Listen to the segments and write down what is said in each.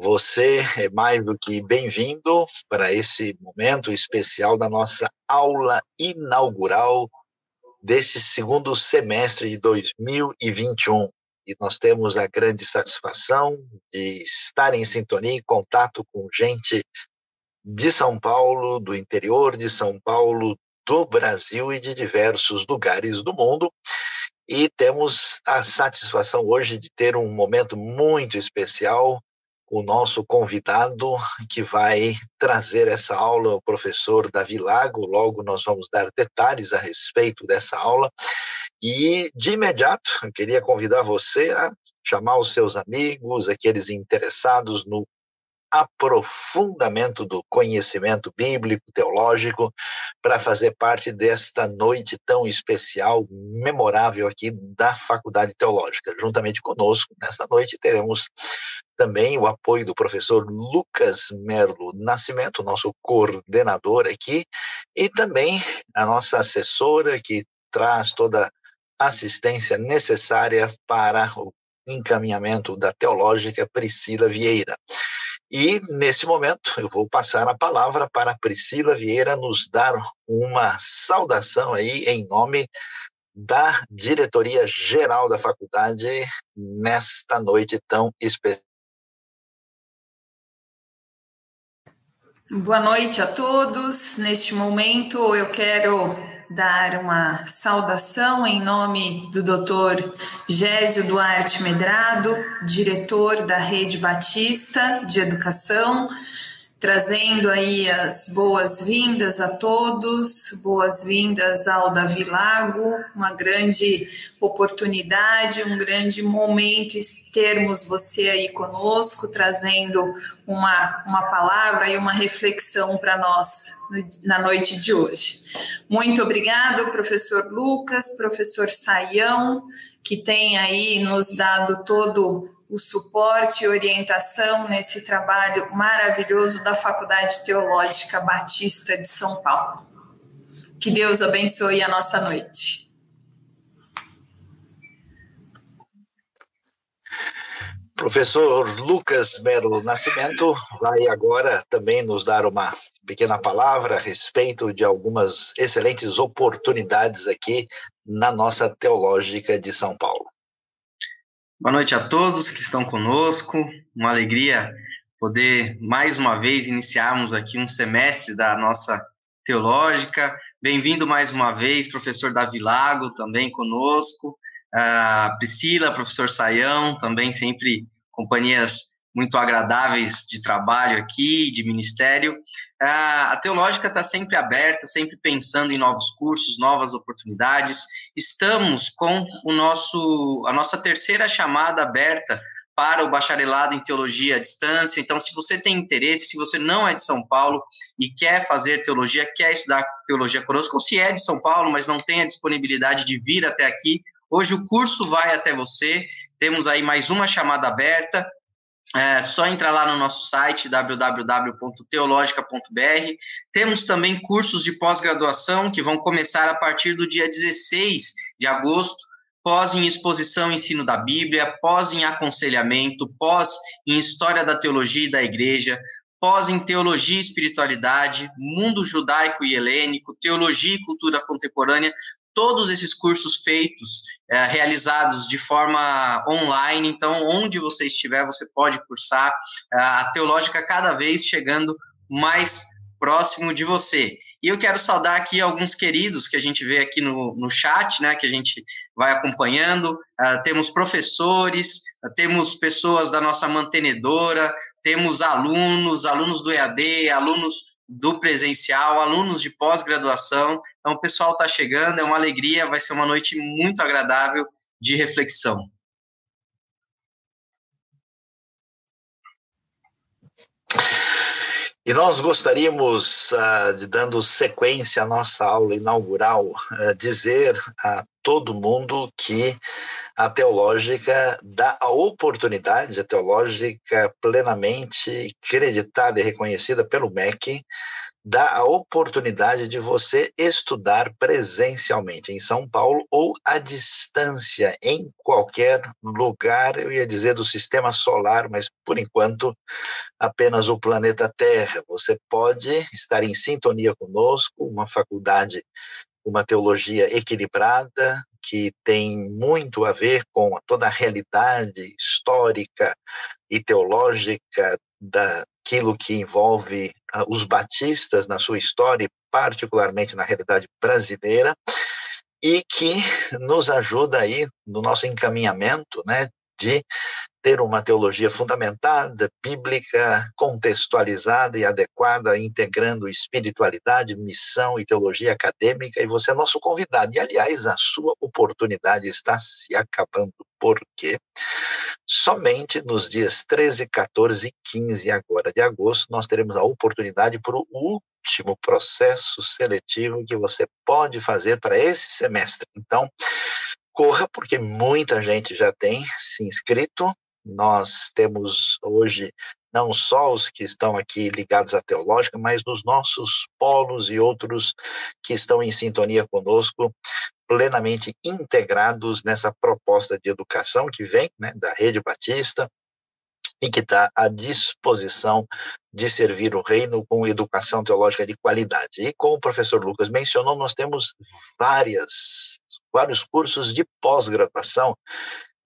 Você é mais do que bem-vindo para esse momento especial da nossa aula inaugural deste segundo semestre de 2021. E nós temos a grande satisfação de estar em sintonia e contato com gente de São Paulo, do interior de São Paulo, do Brasil e de diversos lugares do mundo. E temos a satisfação hoje de ter um momento muito especial o nosso convidado que vai trazer essa aula, o professor Davi Lago. Logo nós vamos dar detalhes a respeito dessa aula. E de imediato, eu queria convidar você a chamar os seus amigos, aqueles interessados no aprofundamento do conhecimento bíblico, teológico, para fazer parte desta noite tão especial, memorável aqui da Faculdade Teológica. Juntamente conosco, nesta noite, teremos também o apoio do professor Lucas Merlo Nascimento, nosso coordenador aqui, e também a nossa assessora que traz toda a assistência necessária para o encaminhamento da teológica Priscila Vieira. E, nesse momento, eu vou passar a palavra para Priscila Vieira nos dar uma saudação aí em nome da diretoria geral da faculdade nesta noite tão especial. Boa noite a todos. Neste momento eu quero dar uma saudação em nome do Dr. Gésio Duarte Medrado, diretor da Rede Batista de Educação, trazendo aí as boas-vindas a todos, boas-vindas ao Davi Lago, uma grande oportunidade, um grande momento termos você aí conosco, trazendo uma, uma palavra e uma reflexão para nós na noite de hoje. Muito obrigado, professor Lucas, professor Saião, que tem aí nos dado todo o suporte e orientação nesse trabalho maravilhoso da Faculdade Teológica Batista de São Paulo. Que Deus abençoe a nossa noite. Professor Lucas Melo Nascimento vai agora também nos dar uma pequena palavra a respeito de algumas excelentes oportunidades aqui na nossa Teológica de São Paulo. Boa noite a todos que estão conosco. Uma alegria poder mais uma vez iniciarmos aqui um semestre da nossa teológica. Bem-vindo mais uma vez, professor Davi Lago, também conosco. A Priscila, professor Saião, também sempre companhias muito agradáveis de trabalho aqui, de ministério. A teológica está sempre aberta, sempre pensando em novos cursos, novas oportunidades. Estamos com o nosso, a nossa terceira chamada aberta para o bacharelado em teologia à distância. Então, se você tem interesse, se você não é de São Paulo e quer fazer teologia, quer estudar teologia conosco, ou se é de São Paulo, mas não tem a disponibilidade de vir até aqui, hoje o curso vai até você. Temos aí mais uma chamada aberta. É só entrar lá no nosso site www.teologica.br. Temos também cursos de pós-graduação que vão começar a partir do dia 16 de agosto. Pós em exposição e ensino da Bíblia, pós em aconselhamento, pós em história da teologia e da igreja, pós em teologia e espiritualidade, mundo judaico e helênico, teologia e cultura contemporânea, todos esses cursos feitos, é, realizados de forma online, então onde você estiver, você pode cursar é, a teológica cada vez chegando mais próximo de você. E eu quero saudar aqui alguns queridos que a gente vê aqui no, no chat, né, que a gente vai acompanhando. Uh, temos professores, temos pessoas da nossa mantenedora, temos alunos, alunos do EAD, alunos do presencial, alunos de pós-graduação. Então, o pessoal está chegando, é uma alegria, vai ser uma noite muito agradável de reflexão. E nós gostaríamos, uh, de dando sequência à nossa aula inaugural, uh, dizer a todo mundo que a teológica dá a oportunidade, a teológica plenamente creditada e reconhecida pelo MEC, dá a oportunidade de você estudar presencialmente em São Paulo ou à distância, em qualquer lugar, eu ia dizer do sistema solar, mas por enquanto apenas o planeta Terra. Você pode estar em sintonia conosco, uma faculdade, uma teologia equilibrada, que tem muito a ver com toda a realidade histórica e teológica daquilo que envolve uh, os batistas na sua história, particularmente na realidade brasileira, e que nos ajuda aí no nosso encaminhamento, né, de ter uma teologia fundamentada, bíblica, contextualizada e adequada, integrando espiritualidade, missão e teologia acadêmica, e você é nosso convidado. E, aliás, a sua oportunidade está se acabando, porque somente nos dias 13, 14 e 15 agora de agosto nós teremos a oportunidade para o último processo seletivo que você pode fazer para esse semestre. Então, corra, porque muita gente já tem se inscrito. Nós temos hoje não só os que estão aqui ligados à teológica, mas nos nossos polos e outros que estão em sintonia conosco, plenamente integrados nessa proposta de educação que vem né, da Rede Batista, e que está à disposição de servir o reino com educação teológica de qualidade. E como o professor Lucas mencionou, nós temos várias, vários cursos de pós-graduação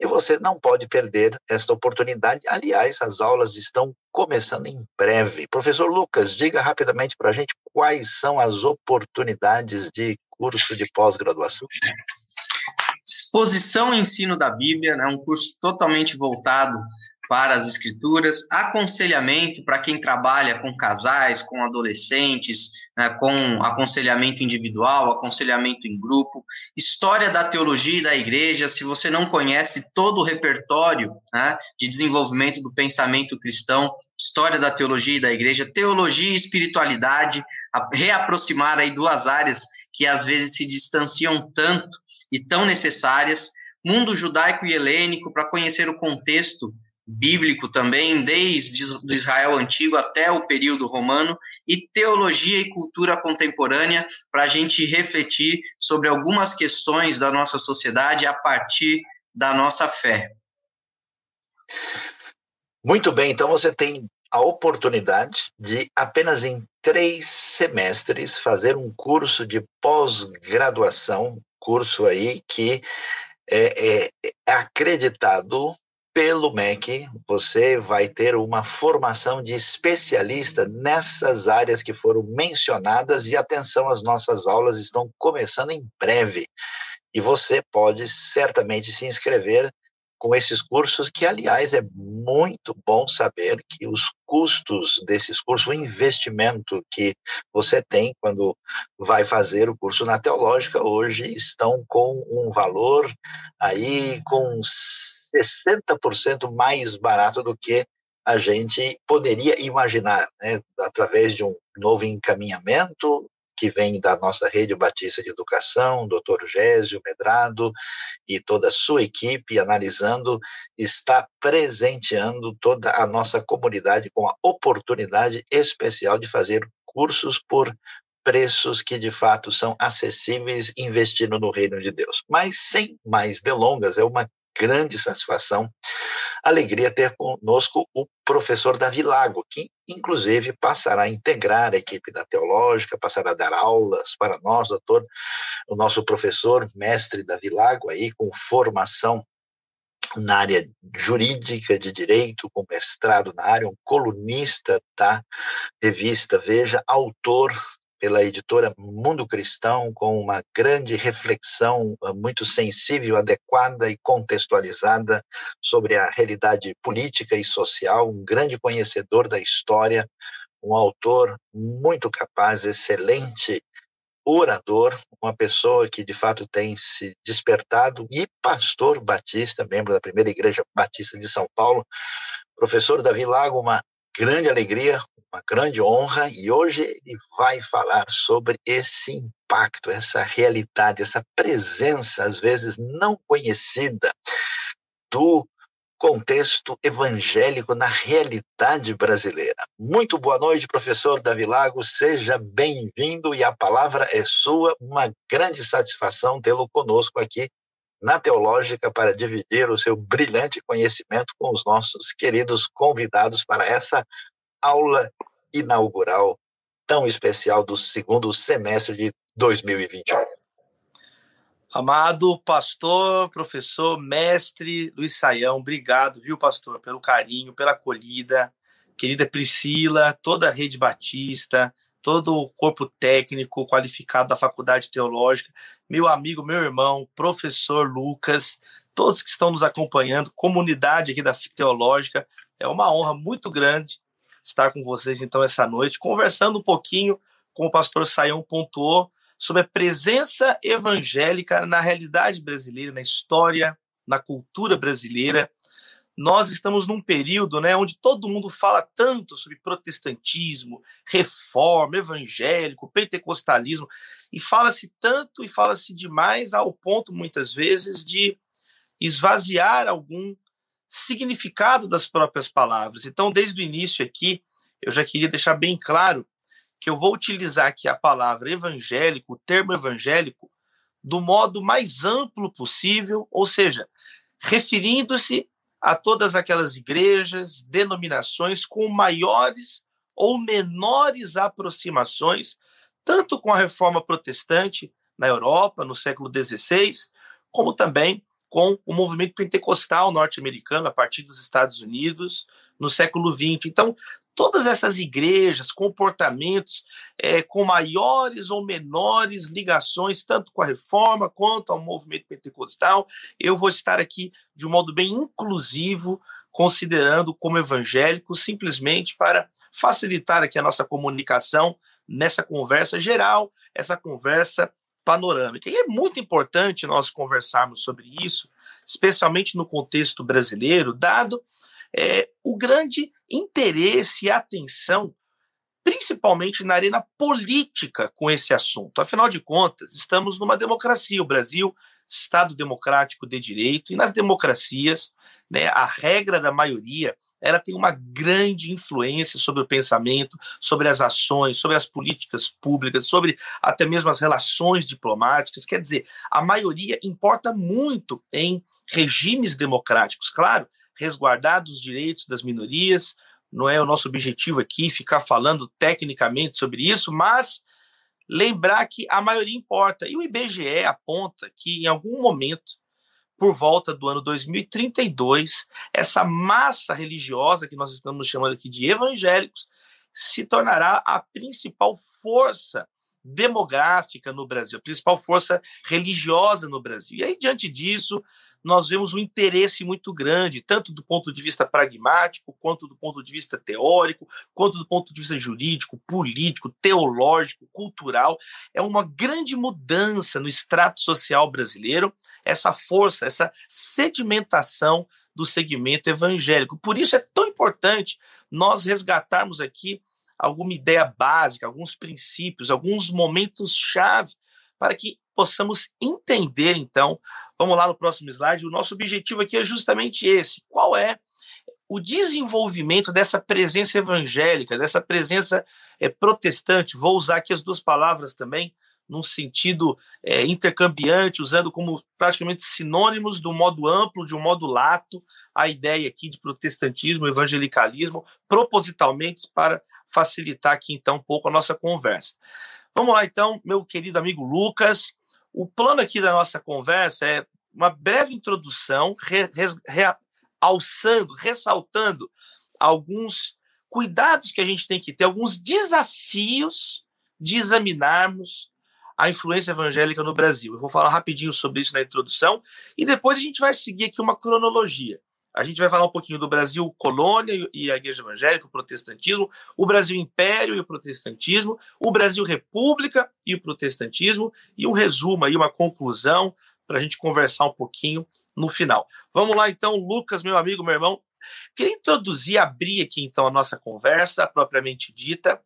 e você não pode perder esta oportunidade. Aliás, as aulas estão começando em breve. Professor Lucas, diga rapidamente para a gente quais são as oportunidades de curso de pós-graduação. Exposição e ensino da Bíblia, né, um curso totalmente voltado para as escrituras, aconselhamento para quem trabalha com casais, com adolescentes, né, com aconselhamento individual, aconselhamento em grupo, história da teologia e da igreja. Se você não conhece todo o repertório né, de desenvolvimento do pensamento cristão, história da teologia e da igreja, teologia e espiritualidade, reaproximar aí duas áreas que às vezes se distanciam tanto e tão necessárias, mundo judaico e helênico para conhecer o contexto bíblico também, desde o Israel antigo até o período romano, e teologia e cultura contemporânea, para a gente refletir sobre algumas questões da nossa sociedade a partir da nossa fé. Muito bem, então você tem a oportunidade de apenas em três semestres fazer um curso de pós-graduação, curso aí que é, é, é acreditado pelo MEC, você vai ter uma formação de especialista nessas áreas que foram mencionadas e atenção, as nossas aulas estão começando em breve. E você pode certamente se inscrever com esses cursos, que, aliás, é muito bom saber que os custos desses cursos, o investimento que você tem quando vai fazer o curso na teológica, hoje estão com um valor aí com 60% mais barato do que a gente poderia imaginar, né? através de um novo encaminhamento que vem da nossa rede Batista de Educação, doutor Gésio Medrado e toda a sua equipe analisando, está presenteando toda a nossa comunidade com a oportunidade especial de fazer cursos por preços que de fato são acessíveis investindo no reino de Deus. Mas sem mais delongas, é uma grande satisfação, alegria ter conosco o professor Davi Lago, que inclusive passará a integrar a equipe da Teológica, passará a dar aulas para nós, doutor, o nosso professor, mestre Davi Lago, aí com formação na área jurídica de direito, com mestrado na área, um colunista da revista Veja, autor pela editora Mundo Cristão, com uma grande reflexão ah, muito sensível, adequada e contextualizada sobre a realidade política e social, um grande conhecedor da história, um autor muito capaz, excelente orador, uma pessoa que de fato tem se despertado, e pastor batista, membro da primeira igreja batista de São Paulo, professor Davi Lago, uma grande alegria, uma grande honra, e hoje ele vai falar sobre esse impacto, essa realidade, essa presença, às vezes não conhecida, do contexto evangélico na realidade brasileira. Muito boa noite, professor Davi Lago. Seja bem-vindo e a palavra é sua. Uma grande satisfação tê-lo conosco aqui na Teológica para dividir o seu brilhante conhecimento com os nossos queridos convidados para essa aula inaugural tão especial do segundo semestre de 2021. Amado pastor, professor, mestre Luiz Saião, obrigado, viu, pastor, pelo carinho, pela acolhida. Querida Priscila, toda a Rede Batista, todo o corpo técnico qualificado da Faculdade Teológica, meu amigo, meu irmão, professor Lucas, todos que estão nos acompanhando, comunidade aqui da Teológica, é uma honra muito grande estar com vocês então essa noite, conversando um pouquinho, como o pastor Saião pontuou, sobre a presença evangélica na realidade brasileira, na história, na cultura brasileira. Nós estamos num período né, onde todo mundo fala tanto sobre protestantismo, reforma, evangélico, pentecostalismo, e fala-se tanto e fala-se demais ao ponto, muitas vezes, de esvaziar algum significado das próprias palavras. Então, desde o início aqui, eu já queria deixar bem claro que eu vou utilizar aqui a palavra evangélico, o termo evangélico, do modo mais amplo possível, ou seja, referindo-se a todas aquelas igrejas, denominações com maiores ou menores aproximações, tanto com a reforma protestante na Europa, no século XVI, como também com o movimento pentecostal norte-americano a partir dos Estados Unidos no século XX. Então, todas essas igrejas, comportamentos é, com maiores ou menores ligações, tanto com a reforma quanto ao movimento pentecostal. Eu vou estar aqui de um modo bem inclusivo, considerando como evangélico, simplesmente para facilitar aqui a nossa comunicação nessa conversa geral, essa conversa panorâmica. E é muito importante nós conversarmos sobre isso, especialmente no contexto brasileiro, dado é, o grande interesse e atenção, principalmente na arena política, com esse assunto. Afinal de contas, estamos numa democracia. O Brasil, Estado democrático de direito, e nas democracias, né, a regra da maioria ela tem uma grande influência sobre o pensamento, sobre as ações, sobre as políticas públicas, sobre até mesmo as relações diplomáticas. Quer dizer, a maioria importa muito em regimes democráticos. Claro, resguardados os direitos das minorias. Não é o nosso objetivo aqui ficar falando tecnicamente sobre isso, mas lembrar que a maioria importa. E o IBGE aponta que em algum momento, por volta do ano 2032, essa massa religiosa que nós estamos chamando aqui de evangélicos se tornará a principal força demográfica no Brasil, a principal força religiosa no Brasil. E aí, diante disso, nós vemos um interesse muito grande, tanto do ponto de vista pragmático, quanto do ponto de vista teórico, quanto do ponto de vista jurídico, político, teológico, cultural. É uma grande mudança no extrato social brasileiro, essa força, essa sedimentação do segmento evangélico. Por isso é tão importante nós resgatarmos aqui alguma ideia básica, alguns princípios, alguns momentos-chave, para que possamos entender, então, vamos lá no próximo slide, o nosso objetivo aqui é justamente esse: qual é o desenvolvimento dessa presença evangélica, dessa presença é, protestante? Vou usar aqui as duas palavras também, num sentido é, intercambiante, usando como praticamente sinônimos do modo amplo, de um modo lato, a ideia aqui de protestantismo, evangelicalismo, propositalmente para facilitar aqui então um pouco a nossa conversa. Vamos lá então, meu querido amigo Lucas, o plano aqui da nossa conversa é uma breve introdução, re, re, realçando, ressaltando alguns cuidados que a gente tem que ter, alguns desafios de examinarmos a influência evangélica no Brasil. Eu vou falar rapidinho sobre isso na introdução e depois a gente vai seguir aqui uma cronologia. A gente vai falar um pouquinho do Brasil colônia e a Igreja Evangélica, o protestantismo, o Brasil império e o protestantismo, o Brasil república e o protestantismo, e um resumo aí, uma conclusão, para a gente conversar um pouquinho no final. Vamos lá então, Lucas, meu amigo, meu irmão. Queria introduzir, abrir aqui então a nossa conversa, propriamente dita,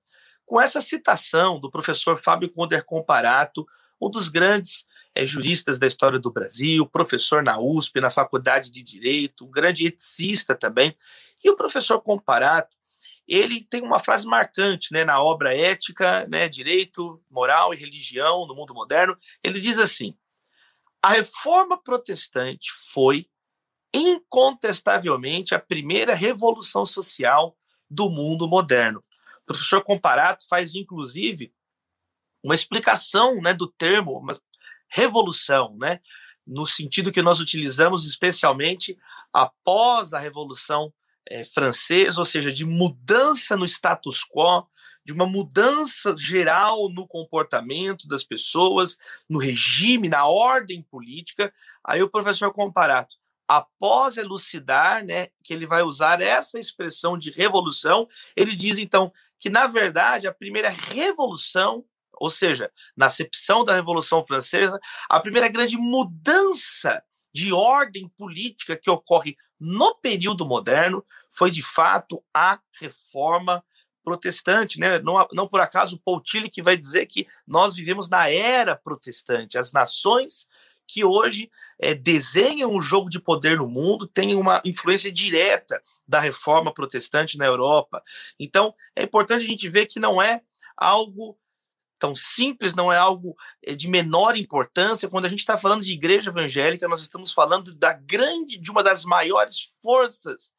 com essa citação do professor Fábio Conder Comparato, um dos grandes é, juristas da história do Brasil, professor na USP, na Faculdade de Direito, um grande eticista também. E o professor Comparato, ele tem uma frase marcante né, na obra Ética, né, Direito, Moral e Religião no Mundo Moderno. Ele diz assim: a reforma protestante foi incontestavelmente a primeira revolução social do mundo moderno. O professor Comparato faz, inclusive, uma explicação né, do termo revolução, né, no sentido que nós utilizamos especialmente após a Revolução é, Francesa, ou seja, de mudança no status quo, de uma mudança geral no comportamento das pessoas, no regime, na ordem política. Aí o professor Comparato após elucidar, né, que ele vai usar essa expressão de revolução, ele diz então que na verdade a primeira revolução, ou seja, na acepção da Revolução Francesa, a primeira grande mudança de ordem política que ocorre no período moderno foi de fato a reforma protestante, né? Não, não por acaso Paul Tillich vai dizer que nós vivemos na era protestante. As nações que hoje é, desenham o jogo de poder no mundo têm uma influência direta da reforma protestante na Europa. Então, é importante a gente ver que não é algo tão simples, não é algo eh, de menor importância. Quando a gente está falando de igreja evangélica, nós estamos falando da grande, de uma das maiores forças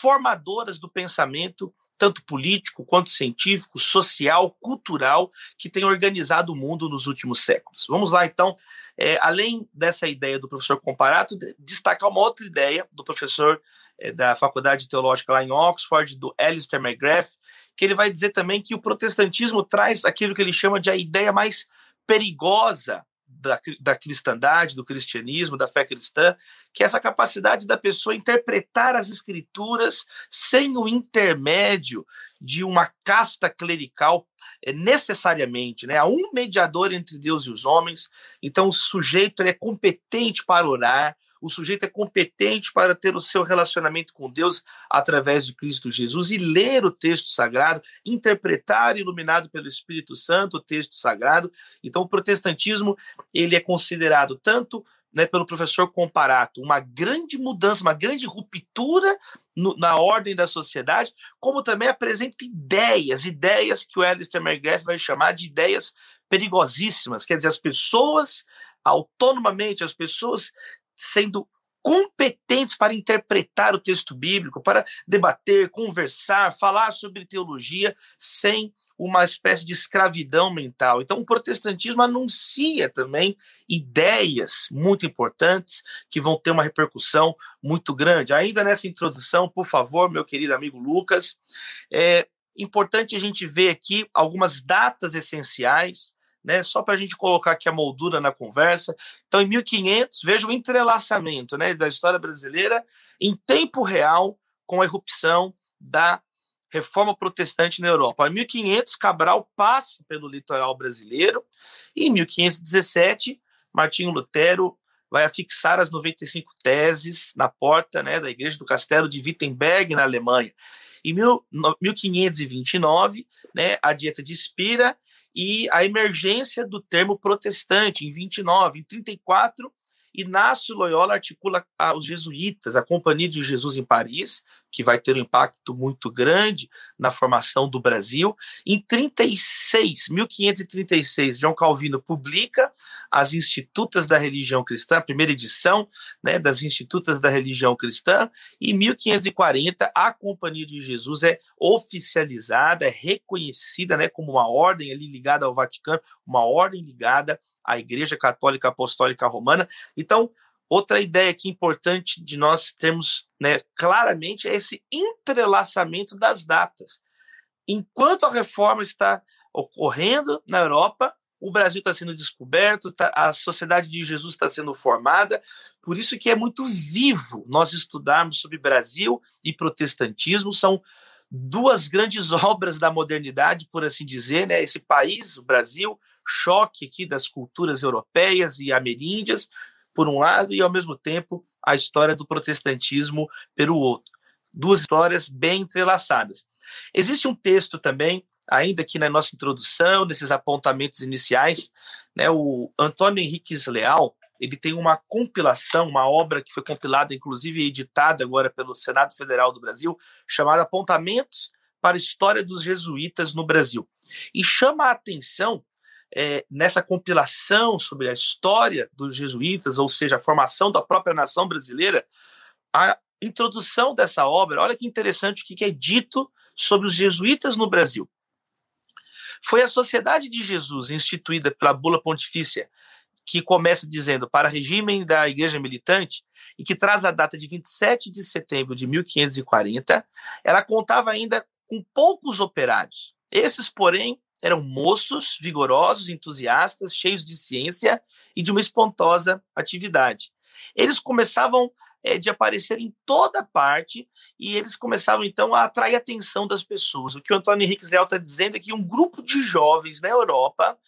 formadoras do pensamento, tanto político quanto científico, social, cultural, que tem organizado o mundo nos últimos séculos. Vamos lá, então, é, além dessa ideia do professor Comparato, destacar uma outra ideia do professor é, da Faculdade Teológica lá em Oxford, do Alistair McGrath, que ele vai dizer também que o protestantismo traz aquilo que ele chama de a ideia mais perigosa da, da cristandade, do cristianismo, da fé cristã, que é essa capacidade da pessoa interpretar as escrituras sem o intermédio de uma casta clerical é, necessariamente, né? Há um mediador entre Deus e os homens, então o sujeito é competente para orar, o sujeito é competente para ter o seu relacionamento com Deus através de Cristo Jesus e ler o texto sagrado, interpretar, iluminado pelo Espírito Santo, o texto sagrado. Então, o protestantismo ele é considerado tanto né, pelo professor Comparato, uma grande mudança, uma grande ruptura no, na ordem da sociedade, como também apresenta ideias, ideias que o Alistair McGrath vai chamar de ideias perigosíssimas. Quer dizer, as pessoas autonomamente, as pessoas sendo competentes para interpretar o texto bíblico, para debater, conversar, falar sobre teologia sem uma espécie de escravidão mental. Então, o protestantismo anuncia também ideias muito importantes que vão ter uma repercussão muito grande. Ainda nessa introdução, por favor, meu querido amigo Lucas, é importante a gente ver aqui algumas datas essenciais né? Só para a gente colocar aqui a moldura na conversa. Então, em 1500, veja o entrelaçamento, né, da história brasileira em tempo real com a irrupção da reforma protestante na Europa. Em 1500, Cabral passa pelo litoral brasileiro e em 1517, Martinho Lutero vai afixar as 95 teses na porta né, da igreja do castelo de Wittenberg, na Alemanha. Em 1529, né, a Dieta de Spira e a emergência do termo protestante em 29, em 34, Inácio Loyola articula os jesuítas, a Companhia de Jesus em Paris, que vai ter um impacto muito grande na formação do Brasil. Em 36, 1536, João Calvino publica as Institutas da Religião Cristã, primeira edição né, das Institutas da Religião Cristã, e em 1540 a Companhia de Jesus é oficializada, é reconhecida né, como uma ordem ali ligada ao Vaticano, uma ordem ligada à Igreja Católica Apostólica Romana. Então, Outra ideia aqui importante de nós termos né, claramente é esse entrelaçamento das datas. Enquanto a reforma está ocorrendo na Europa, o Brasil está sendo descoberto, tá, a sociedade de Jesus está sendo formada, por isso que é muito vivo nós estudarmos sobre Brasil e protestantismo, são duas grandes obras da modernidade, por assim dizer, né? esse país, o Brasil, choque aqui das culturas europeias e ameríndias, por um lado, e ao mesmo tempo a história do protestantismo pelo outro. Duas histórias bem entrelaçadas. Existe um texto também, ainda aqui na nossa introdução, nesses apontamentos iniciais, né, o Antônio Henriques Leal, ele tem uma compilação, uma obra que foi compilada, inclusive editada agora pelo Senado Federal do Brasil, chamada Apontamentos para a história dos jesuítas no Brasil. E chama a atenção é, nessa compilação sobre a história dos jesuítas, ou seja, a formação da própria nação brasileira, a introdução dessa obra. Olha que interessante o que é dito sobre os jesuítas no Brasil. Foi a Sociedade de Jesus, instituída pela Bula Pontifícia, que começa dizendo para regime da Igreja Militante, e que traz a data de 27 de setembro de 1540, ela contava ainda com poucos operários. Esses, porém, eram moços, vigorosos, entusiastas, cheios de ciência e de uma espantosa atividade. Eles começavam é, de aparecer em toda parte e eles começavam então a atrair a atenção das pessoas. O que o Antônio Henrique Zé está dizendo é que um grupo de jovens na Europa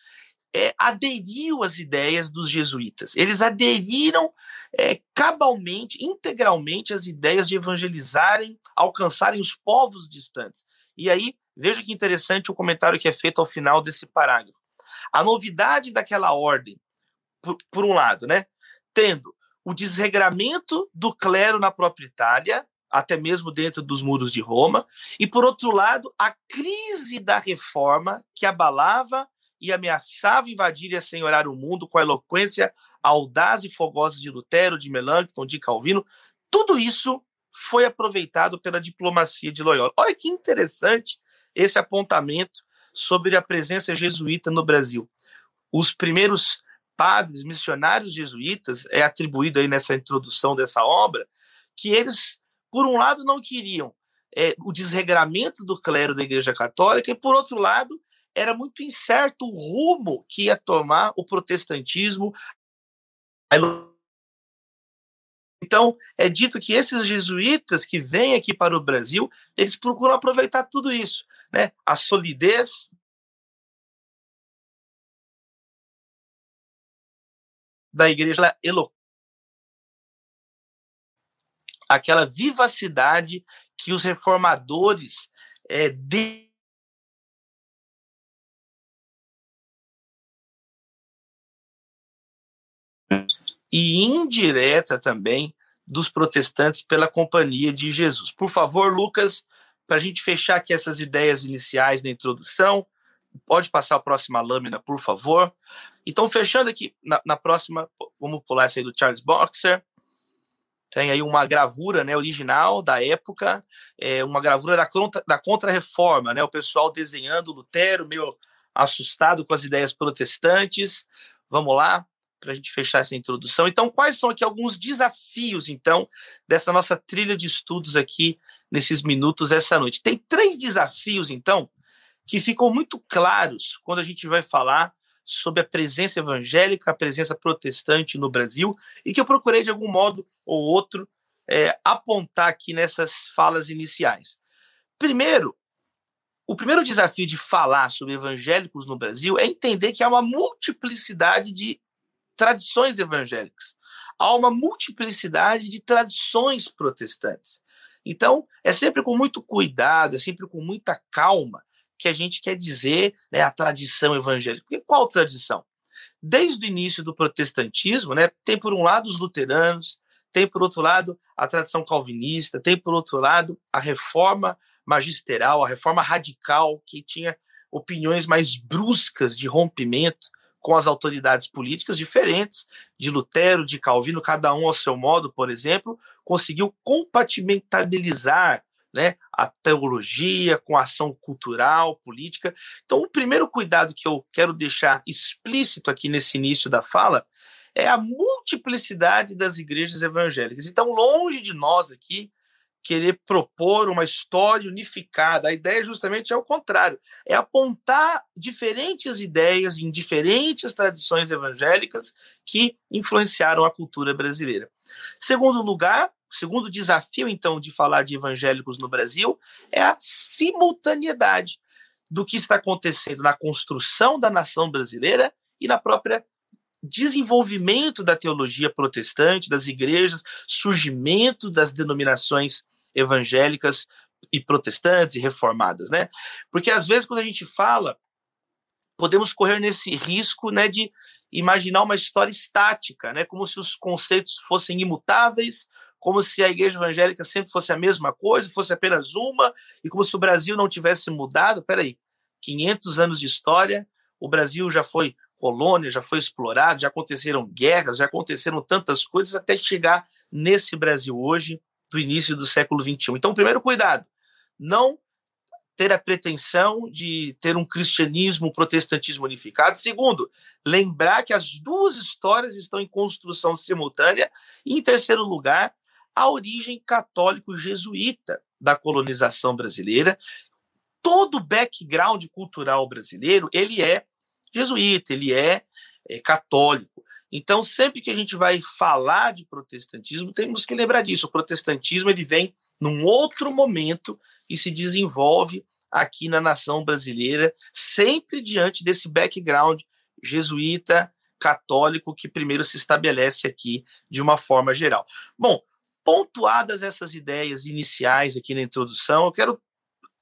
é, aderiu às ideias dos jesuítas. Eles aderiram é, cabalmente, integralmente às ideias de evangelizarem, alcançarem os povos distantes. E aí, veja que interessante o comentário que é feito ao final desse parágrafo. A novidade daquela ordem, por, por um lado, né, tendo o desregramento do clero na própria Itália, até mesmo dentro dos muros de Roma, e por outro lado, a crise da reforma que abalava e ameaçava invadir e assenhorar o mundo com a eloquência audaz e fogosa de Lutero, de Melanchthon, de Calvino. Tudo isso foi aproveitado pela diplomacia de Loyola. Olha que interessante esse apontamento sobre a presença jesuíta no Brasil. Os primeiros padres, missionários jesuítas, é atribuído aí nessa introdução dessa obra, que eles, por um lado, não queriam é, o desregramento do clero da Igreja Católica, e por outro lado, era muito incerto o rumo que ia tomar o protestantismo. Então, é dito que esses jesuítas que vêm aqui para o Brasil, eles procuram aproveitar tudo isso, né? A solidez da igreja elo aquela vivacidade que os reformadores é, de e indireta também dos protestantes pela companhia de Jesus. Por favor, Lucas, para a gente fechar aqui essas ideias iniciais da introdução, pode passar a próxima lâmina, por favor. Então, fechando aqui na, na próxima, vamos pular essa aí do Charles Boxer. Tem aí uma gravura né, original da época, é uma gravura da, contra, da Contra-Reforma, né, o pessoal desenhando Lutero, meio assustado com as ideias protestantes. Vamos lá, para a gente fechar essa introdução. Então, quais são aqui alguns desafios, então, dessa nossa trilha de estudos aqui nesses minutos essa noite? Tem três desafios, então, que ficam muito claros quando a gente vai falar sobre a presença evangélica, a presença protestante no Brasil, e que eu procurei, de algum modo ou outro, é, apontar aqui nessas falas iniciais. Primeiro, o primeiro desafio de falar sobre evangélicos no Brasil é entender que há uma multiplicidade de tradições evangélicas, há uma multiplicidade de tradições protestantes. Então, é sempre com muito cuidado, é sempre com muita calma que a gente quer dizer né, a tradição evangélica. Qual tradição? Desde o início do protestantismo, né, tem por um lado os luteranos, tem por outro lado a tradição calvinista, tem por outro lado a reforma magisterial, a reforma radical, que tinha opiniões mais bruscas de rompimento com as autoridades políticas diferentes, de Lutero, de Calvino, cada um ao seu modo, por exemplo, conseguiu compatibilizar né, a teologia com a ação cultural, política. Então, o primeiro cuidado que eu quero deixar explícito aqui nesse início da fala é a multiplicidade das igrejas evangélicas. Então, longe de nós aqui querer propor uma história unificada. A ideia justamente é o contrário, é apontar diferentes ideias em diferentes tradições evangélicas que influenciaram a cultura brasileira. Segundo lugar, o segundo desafio, então, de falar de evangélicos no Brasil é a simultaneidade do que está acontecendo na construção da nação brasileira e na própria desenvolvimento da teologia protestante, das igrejas, surgimento das denominações evangélicas e protestantes e reformadas, né? Porque às vezes quando a gente fala, podemos correr nesse risco, né, de imaginar uma história estática, né, como se os conceitos fossem imutáveis, como se a igreja evangélica sempre fosse a mesma coisa, fosse apenas uma, e como se o Brasil não tivesse mudado. Peraí, 500 anos de história, o Brasil já foi colônia, já foi explorado, já aconteceram guerras, já aconteceram tantas coisas até chegar nesse Brasil hoje, do início do século XXI. Então, primeiro cuidado, não ter a pretensão de ter um cristianismo, um protestantismo unificado. Segundo, lembrar que as duas histórias estão em construção simultânea. E, em terceiro lugar, a origem católico-jesuíta da colonização brasileira. Todo o background cultural brasileiro ele é jesuíta, ele é, é católico. Então, sempre que a gente vai falar de protestantismo, temos que lembrar disso. O protestantismo ele vem num outro momento e se desenvolve aqui na nação brasileira, sempre diante desse background jesuíta, católico, que primeiro se estabelece aqui de uma forma geral. Bom, pontuadas essas ideias iniciais aqui na introdução, eu quero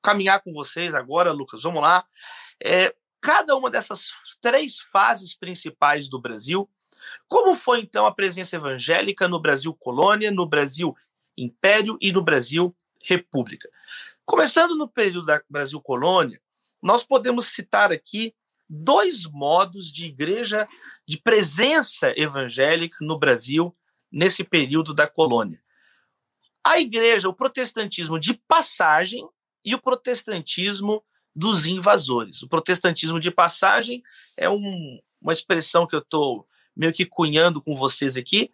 caminhar com vocês agora, Lucas, vamos lá. É, cada uma dessas três fases principais do Brasil, como foi então a presença evangélica no Brasil colônia, no Brasil império e no Brasil república? Começando no período da Brasil colônia, nós podemos citar aqui dois modos de igreja, de presença evangélica no Brasil nesse período da colônia. A igreja, o protestantismo de passagem e o protestantismo dos invasores. O protestantismo de passagem é um, uma expressão que eu estou meio que cunhando com vocês aqui,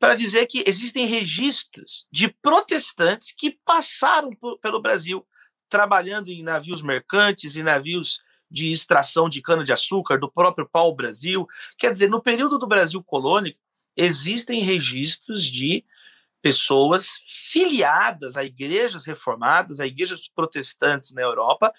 para dizer que existem registros de protestantes que passaram por, pelo Brasil trabalhando em navios mercantes e navios de extração de cana-de-açúcar do próprio pau-brasil. Quer dizer, no período do Brasil colônico, existem registros de pessoas filiadas a igrejas reformadas, a igrejas protestantes na Europa,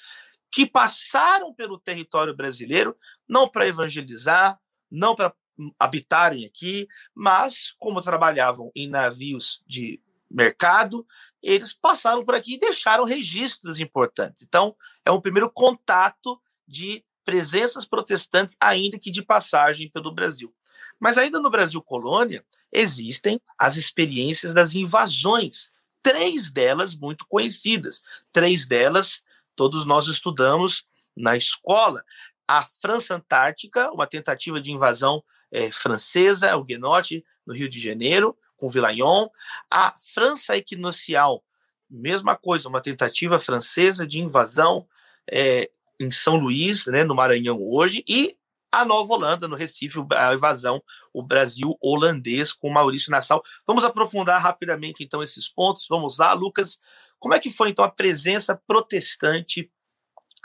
que passaram pelo território brasileiro não para evangelizar, não para habitarem aqui, mas como trabalhavam em navios de mercado, eles passaram por aqui e deixaram registros importantes. Então, é um primeiro contato de presenças protestantes, ainda que de passagem pelo Brasil. Mas ainda no Brasil colônia, existem as experiências das invasões, três delas muito conhecidas. Três delas todos nós estudamos na escola. A França Antártica, uma tentativa de invasão é, francesa, huguenote, no Rio de Janeiro, com Villagnon. A França equinocial, mesma coisa, uma tentativa francesa de invasão é, em São Luís, né, no Maranhão hoje, e a Nova Holanda, no Recife, a invasão, o Brasil holandês com Maurício Nassau. Vamos aprofundar rapidamente, então, esses pontos. Vamos lá, Lucas. Como é que foi, então, a presença protestante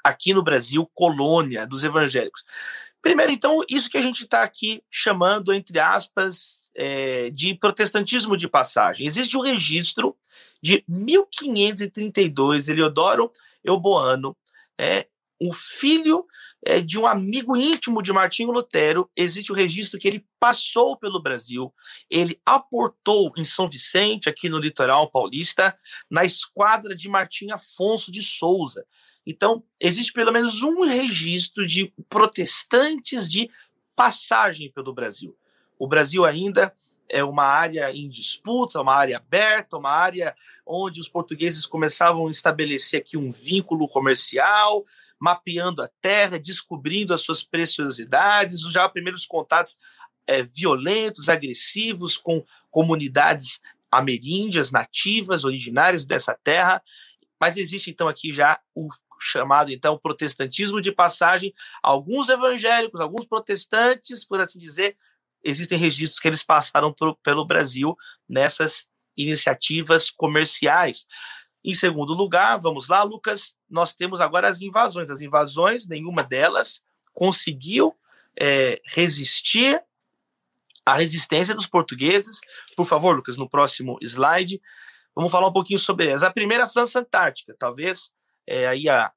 aqui no Brasil, colônia dos evangélicos? Primeiro, então, isso que a gente está aqui chamando, entre aspas, é, de protestantismo de passagem. Existe um registro de 1532, Eliodoro Euboano, é, o filho é, de um amigo íntimo de Martinho Lutero, existe o registro que ele passou pelo Brasil, ele aportou em São Vicente, aqui no litoral paulista, na esquadra de Martim Afonso de Souza. Então, existe pelo menos um registro de protestantes de passagem pelo Brasil. O Brasil ainda é uma área em disputa, uma área aberta, uma área onde os portugueses começavam a estabelecer aqui um vínculo comercial, mapeando a terra, descobrindo as suas preciosidades, já primeiros contatos é, violentos, agressivos com comunidades ameríndias, nativas, originárias dessa terra. Mas existe então aqui já o chamado então protestantismo de passagem. Alguns evangélicos, alguns protestantes, por assim dizer, existem registros que eles passaram por, pelo Brasil nessas iniciativas comerciais. Em segundo lugar, vamos lá, Lucas, nós temos agora as invasões. As invasões, nenhuma delas conseguiu é, resistir à resistência dos portugueses. Por favor, Lucas, no próximo slide, vamos falar um pouquinho sobre elas. A primeira, a França Antártica, talvez é, aí a,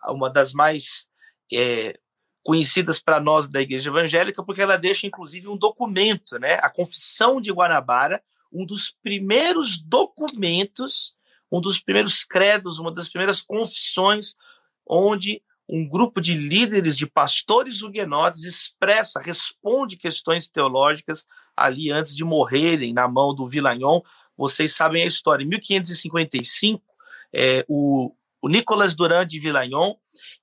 a uma das mais é, conhecidas para nós da Igreja Evangélica, porque ela deixa inclusive um documento, né? A Confissão de Guanabara, um dos primeiros documentos, um dos primeiros credos, uma das primeiras confissões onde um grupo de líderes, de pastores huguenotes, expressa, responde questões teológicas ali antes de morrerem na mão do Villagnon, vocês sabem a história. Em 1555, é, o, o Nicolas Durand de Villagnon,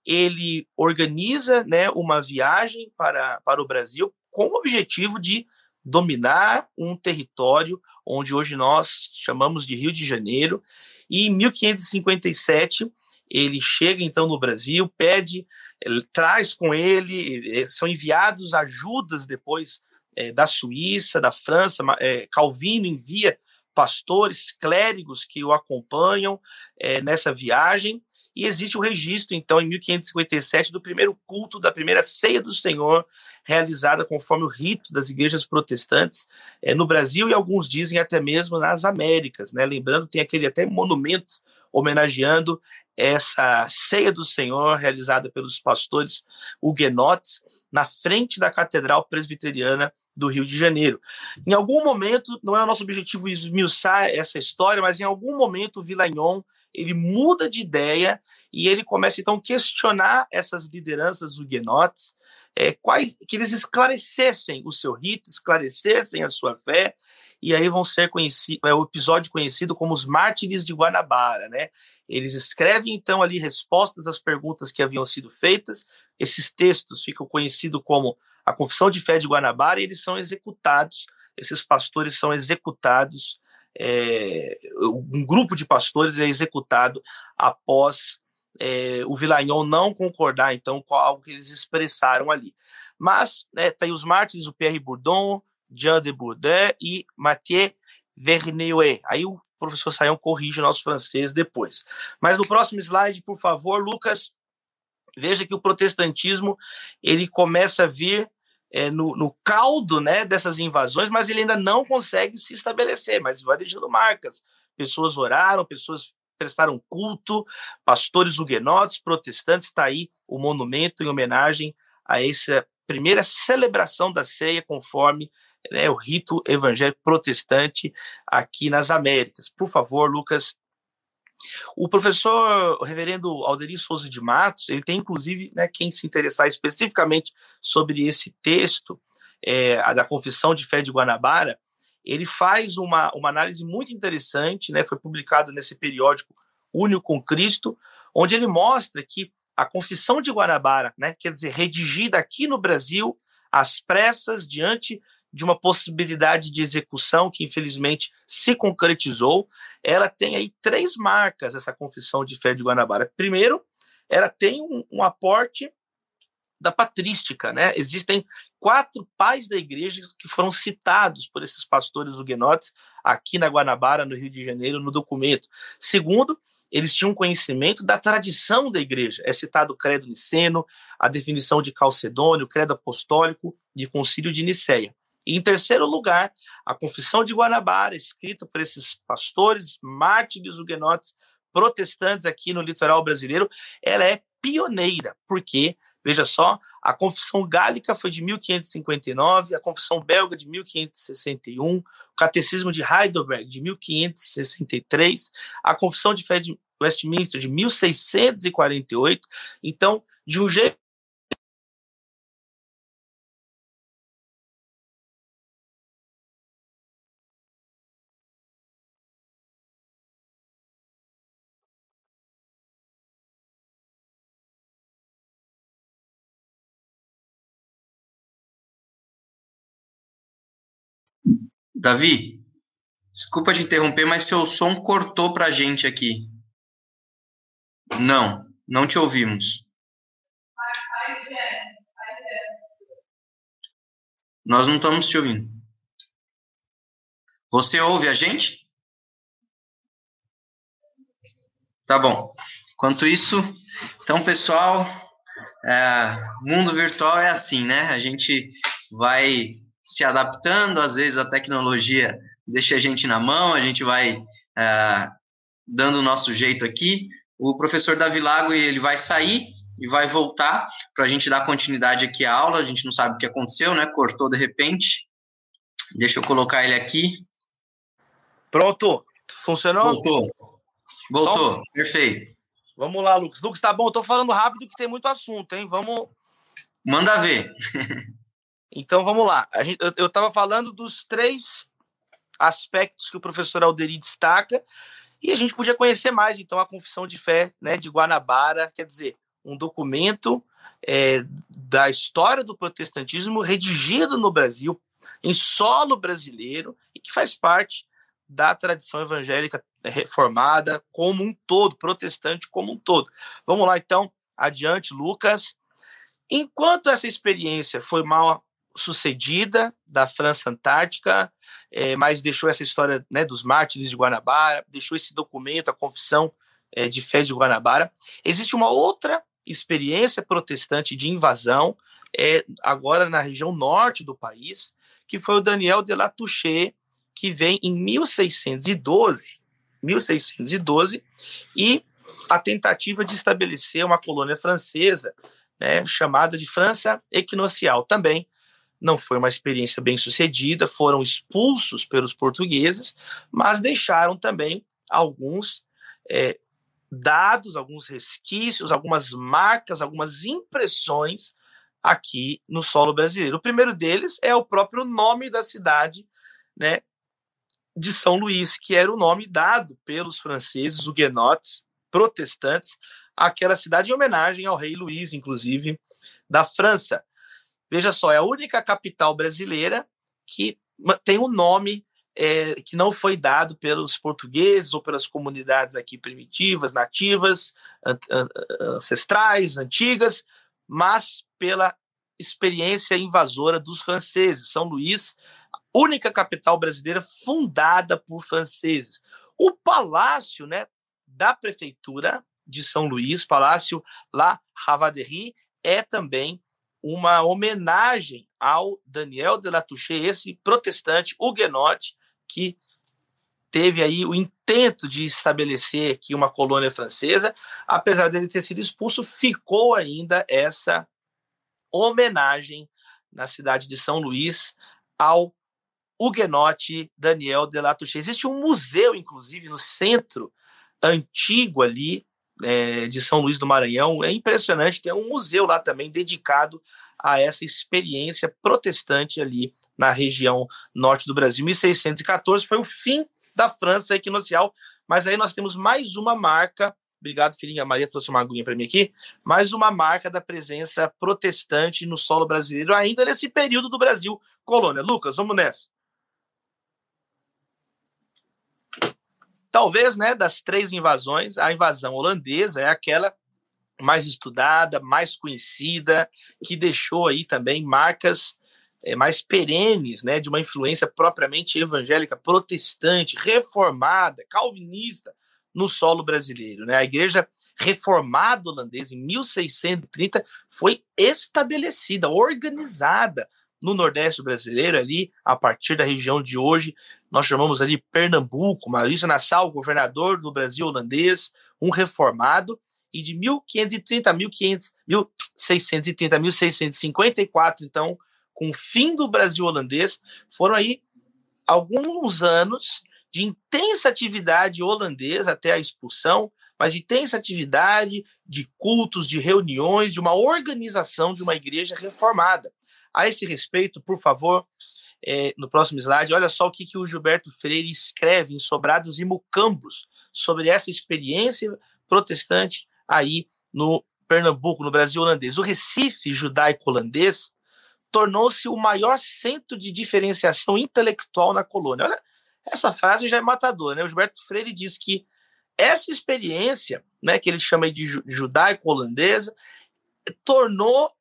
ele organiza né, uma viagem para, para o Brasil com o objetivo de dominar um território onde hoje nós chamamos de Rio de Janeiro. E em 1557, ele chega então no Brasil, pede, traz com ele, são enviados ajudas depois é, da Suíça, da França, é, Calvino envia pastores, clérigos que o acompanham é, nessa viagem, e existe o registro, então, em 1557, do primeiro culto da primeira ceia do Senhor, realizada conforme o rito das igrejas protestantes é, no Brasil e alguns dizem até mesmo nas Américas. Né? Lembrando, tem aquele até monumento homenageando essa ceia do Senhor realizada pelos pastores huguenotes na frente da Catedral Presbiteriana do Rio de Janeiro. Em algum momento, não é o nosso objetivo esmiuçar essa história, mas em algum momento Villagnon ele muda de ideia e ele começa então a questionar essas lideranças huguenotes, é, quais, que eles esclarecessem o seu rito, esclarecessem a sua fé, e aí vão ser conhecido, é o episódio conhecido como os Mártires de Guanabara, né? Eles escrevem então ali respostas às perguntas que haviam sido feitas. Esses textos ficam conhecidos como a Confissão de Fé de Guanabara e eles são executados. Esses pastores são executados. É, um grupo de pastores é executado após é, o Villagnon não concordar, então, com algo que eles expressaram ali. Mas né, tá aí os mártires, o Pierre Bourdon, Jean de Bourdieu e Mathieu Verneuil. Aí o professor Saião corrige o nosso francês depois. Mas no próximo slide, por favor, Lucas, veja que o protestantismo ele começa a vir é, no, no, caldo né, dessas invasões, mas ele ainda não consegue se estabelecer, mas vai deixando marcas. Pessoas oraram, pessoas prestaram culto, pastores huguenotes, protestantes, está aí o monumento em homenagem a essa primeira celebração da ceia conforme né, o rito evangélico protestante aqui nas Américas. Por favor, Lucas, o professor o reverendo Alderi Souza de Matos, ele tem inclusive, né, quem se interessar especificamente sobre esse texto, é, a da Confissão de Fé de Guanabara, ele faz uma, uma análise muito interessante, né, foi publicado nesse periódico Único com Cristo, onde ele mostra que a Confissão de Guanabara, né, quer dizer, redigida aqui no Brasil, às pressas, diante de uma possibilidade de execução que infelizmente se concretizou. Ela tem aí três marcas, essa confissão de fé de Guanabara. Primeiro, ela tem um, um aporte da patrística, né? Existem quatro pais da igreja que foram citados por esses pastores huguenotes aqui na Guanabara, no Rio de Janeiro, no documento. Segundo, eles tinham conhecimento da tradição da igreja. É citado o credo niceno, a definição de Calcedônio, o credo apostólico e o concílio de Nicéia. E em terceiro lugar, a Confissão de Guanabara, escrita por esses pastores, mártires huguenotes, protestantes aqui no litoral brasileiro, ela é pioneira, porque, veja só, a Confissão Gálica foi de 1559, a Confissão Belga de 1561, o Catecismo de Heidelberg de 1563, a Confissão de Fé de Westminster de 1648. Então, de um jeito Davi, desculpa te interromper, mas seu som cortou pra gente aqui. Não, não te ouvimos. Nós não estamos te ouvindo. Você ouve a gente? Tá bom. Enquanto isso, então, pessoal, é, mundo virtual é assim, né? A gente vai se adaptando, às vezes a tecnologia deixa a gente na mão, a gente vai é, dando o nosso jeito aqui. O professor Davi Lago ele vai sair e vai voltar para a gente dar continuidade aqui à aula. A gente não sabe o que aconteceu, né? Cortou de repente. Deixa eu colocar ele aqui. Pronto. Funcionou? Voltou. Voltou. Só... Perfeito. Vamos lá, Lucas. Lucas, tá bom. Eu tô falando rápido que tem muito assunto, hein? Vamos. Manda ver. Então vamos lá. Gente, eu estava falando dos três aspectos que o professor Alderi destaca, e a gente podia conhecer mais, então, a Confissão de Fé né, de Guanabara, quer dizer, um documento é, da história do protestantismo redigido no Brasil, em solo brasileiro, e que faz parte da tradição evangélica reformada como um todo, protestante como um todo. Vamos lá, então, adiante, Lucas. Enquanto essa experiência foi mal sucedida da França Antártica, é, mas deixou essa história né, dos mártires de Guanabara, deixou esse documento, a Confissão é, de Fé de Guanabara. Existe uma outra experiência protestante de invasão, é, agora na região norte do país, que foi o Daniel de Latouche, que vem em 1612, 1612, e a tentativa de estabelecer uma colônia francesa, né, chamada de França Equinocial. Também não foi uma experiência bem sucedida, foram expulsos pelos portugueses, mas deixaram também alguns é, dados, alguns resquícios, algumas marcas, algumas impressões aqui no solo brasileiro. O primeiro deles é o próprio nome da cidade, né, de São Luís, que era o nome dado pelos franceses huguenotes protestantes àquela cidade em homenagem ao rei Luís, inclusive, da França. Veja só, é a única capital brasileira que tem um nome é, que não foi dado pelos portugueses ou pelas comunidades aqui primitivas, nativas, ancestrais, antigas, mas pela experiência invasora dos franceses. São Luís, única capital brasileira fundada por franceses. O palácio, né, da prefeitura de São Luís, Palácio La Ravaderie, é também uma homenagem ao Daniel de Latouche, esse protestante huguenote que teve aí o intento de estabelecer aqui uma colônia francesa, apesar dele ter sido expulso, ficou ainda essa homenagem na cidade de São Luís ao huguenote Daniel de Latouche. Existe um museu, inclusive, no centro antigo ali é, de São Luís do Maranhão. É impressionante, tem um museu lá também dedicado a essa experiência protestante ali na região norte do Brasil. 1614 foi o fim da França equinocial, mas aí nós temos mais uma marca. Obrigado, filhinha. Maria trouxe uma aguinha para mim aqui. Mais uma marca da presença protestante no solo brasileiro, ainda nesse período do Brasil colônia. Lucas, vamos nessa. Talvez, né, das três invasões, a invasão holandesa é aquela mais estudada, mais conhecida, que deixou aí também marcas é, mais perenes, né, de uma influência propriamente evangélica, protestante, reformada, calvinista no solo brasileiro. Né? A igreja reformada holandesa, em 1630, foi estabelecida, organizada no Nordeste brasileiro, ali, a partir da região de hoje, nós chamamos ali Pernambuco, Maurício Nassau, governador do Brasil holandês, um reformado, e de 1530 a 1630 1654, então, com o fim do Brasil holandês, foram aí alguns anos de intensa atividade holandesa até a expulsão, mas de intensa atividade de cultos, de reuniões, de uma organização de uma igreja reformada. A esse respeito, por favor, é, no próximo slide, olha só o que, que o Gilberto Freire escreve em Sobrados e Mucambos sobre essa experiência protestante aí no Pernambuco, no Brasil holandês. O Recife judaico-holandês tornou-se o maior centro de diferenciação intelectual na colônia. Olha, essa frase já é matadora, né? O Gilberto Freire diz que essa experiência, né, que ele chama de judaico-holandesa, tornou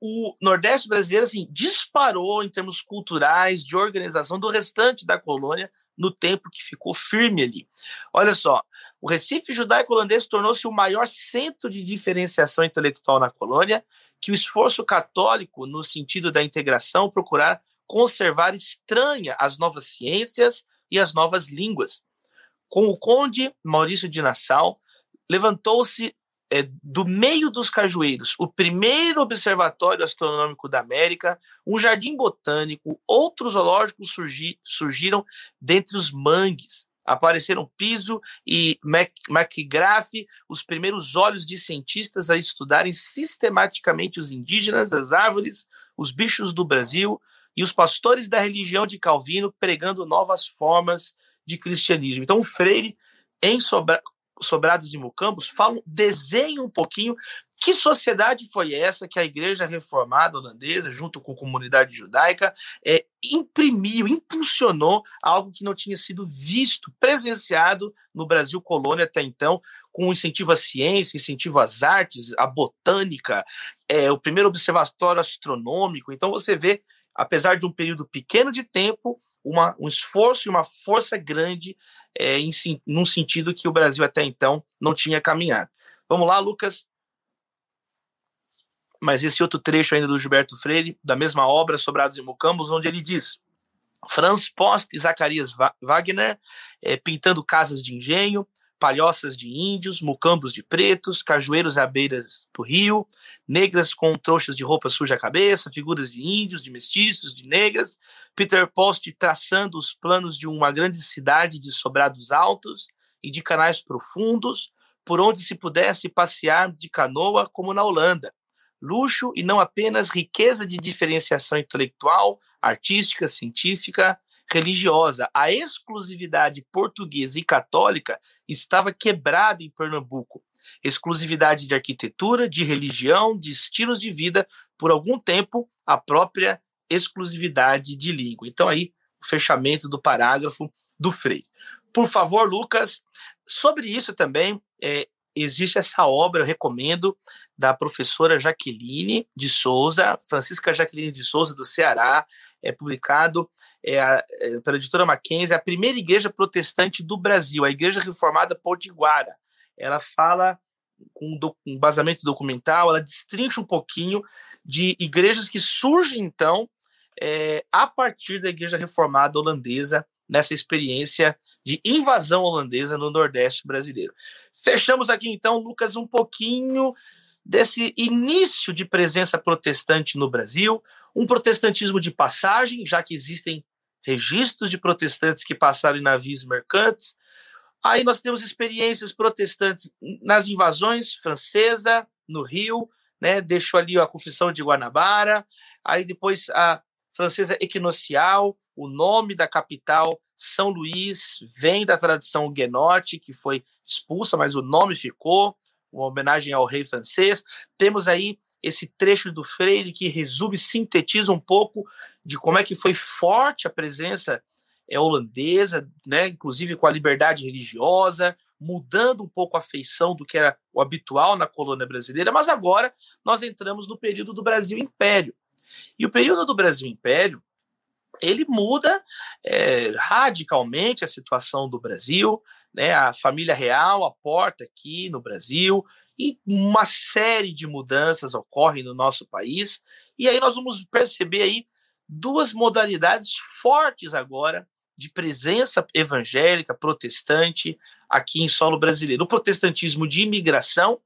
o Nordeste brasileiro assim disparou em termos culturais, de organização do restante da colônia no tempo que ficou firme ali. Olha só, o Recife judaico-holandês tornou-se o maior centro de diferenciação intelectual na colônia, que o esforço católico, no sentido da integração, procurar conservar estranha as novas ciências e as novas línguas. Com o conde Maurício de Nassau, levantou-se é, do meio dos cajueiros, o primeiro observatório astronômico da América, um jardim botânico, outros zoológicos surgi, surgiram dentre os mangues. Apareceram Piso e McGrath, os primeiros olhos de cientistas a estudarem sistematicamente os indígenas, as árvores, os bichos do Brasil e os pastores da religião de Calvino pregando novas formas de cristianismo. Então, o Freire, em Sobra Sobrados e Mucambos, falam, desenham um pouquinho que sociedade foi essa que a igreja reformada holandesa, junto com a comunidade judaica, é, imprimiu, impulsionou algo que não tinha sido visto, presenciado no Brasil colônia até então, com incentivo à ciência, incentivo às artes, à botânica, é, o primeiro observatório astronômico. Então você vê, apesar de um período pequeno de tempo, uma, um esforço e uma força grande é, em, num sentido que o Brasil até então não tinha caminhado. Vamos lá, Lucas. Mas esse outro trecho ainda do Gilberto Freire, da mesma obra, Sobrados e Mucambos, onde ele diz: Franz Post e Zacarias Wagner é, pintando casas de engenho, palhoças de índios, mucambos de pretos, cajueiros à beira do rio, negras com trouxas de roupa suja à cabeça, figuras de índios, de mestiços, de negras, Peter Post traçando os planos de uma grande cidade de sobrados altos e de canais profundos, por onde se pudesse passear de canoa como na Holanda. Luxo e não apenas riqueza de diferenciação intelectual, artística, científica, religiosa. A exclusividade portuguesa e católica estava quebrada em Pernambuco. Exclusividade de arquitetura, de religião, de estilos de vida, por algum tempo, a própria exclusividade de língua. Então, aí, o fechamento do parágrafo do Frei. Por favor, Lucas, sobre isso também, é, existe essa obra, eu recomendo, da professora Jaqueline de Souza, Francisca Jaqueline de Souza, do Ceará, é publicado é a, é, pela editora Mackenzie, a primeira igreja protestante do Brasil, a Igreja Reformada Potiguara. Ela fala com um basamento documental, ela destrincha um pouquinho de igrejas que surgem, então, é, a partir da Igreja Reformada Holandesa, nessa experiência de invasão holandesa no Nordeste brasileiro. Fechamos aqui, então, Lucas, um pouquinho desse início de presença protestante no Brasil, um protestantismo de passagem, já que existem registros de protestantes que passaram em navios mercantes. Aí nós temos experiências protestantes nas invasões francesa no Rio, né? Deixou ali a confissão de Guanabara. Aí depois a francesa equinocial, o nome da capital São Luís vem da tradição huguenote que foi expulsa, mas o nome ficou, uma homenagem ao rei francês. Temos aí esse trecho do Freire que resume, sintetiza um pouco de como é que foi forte a presença é, holandesa, né, inclusive com a liberdade religiosa, mudando um pouco a feição do que era o habitual na colônia brasileira, mas agora nós entramos no período do Brasil Império. E o período do Brasil Império, ele muda é, radicalmente a situação do Brasil, né, a família real aporta aqui no Brasil, e uma série de mudanças ocorrem no nosso país. E aí nós vamos perceber aí duas modalidades fortes agora de presença evangélica protestante aqui em solo brasileiro. O protestantismo de imigração,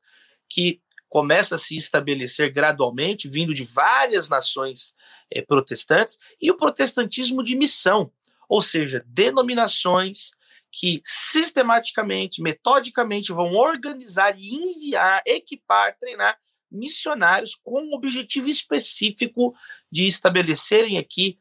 que começa a se estabelecer gradualmente, vindo de várias nações eh, protestantes, e o protestantismo de missão, ou seja, denominações que sistematicamente, metodicamente vão organizar e enviar, equipar, treinar missionários com um objetivo específico de estabelecerem aqui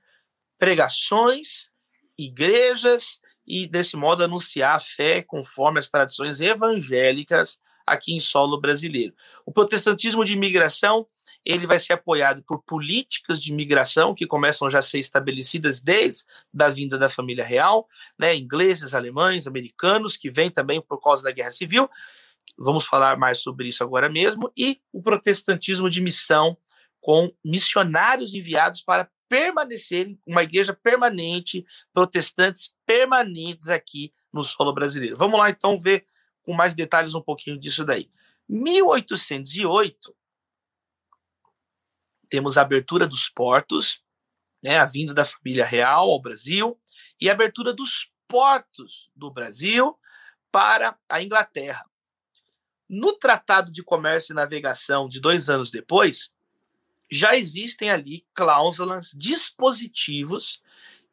pregações, igrejas e desse modo anunciar a fé conforme as tradições evangélicas aqui em solo brasileiro. O protestantismo de imigração ele vai ser apoiado por políticas de imigração que começam já a ser estabelecidas desde a vinda da família real, né, ingleses, alemães, americanos, que vêm também por causa da Guerra Civil. Vamos falar mais sobre isso agora mesmo. E o protestantismo de missão, com missionários enviados para permanecerem, uma igreja permanente, protestantes permanentes aqui no solo brasileiro. Vamos lá então ver com mais detalhes um pouquinho disso daí. 1808 temos a abertura dos portos, né, a vinda da família real ao Brasil e a abertura dos portos do Brasil para a Inglaterra. No Tratado de Comércio e Navegação de dois anos depois, já existem ali cláusulas, dispositivos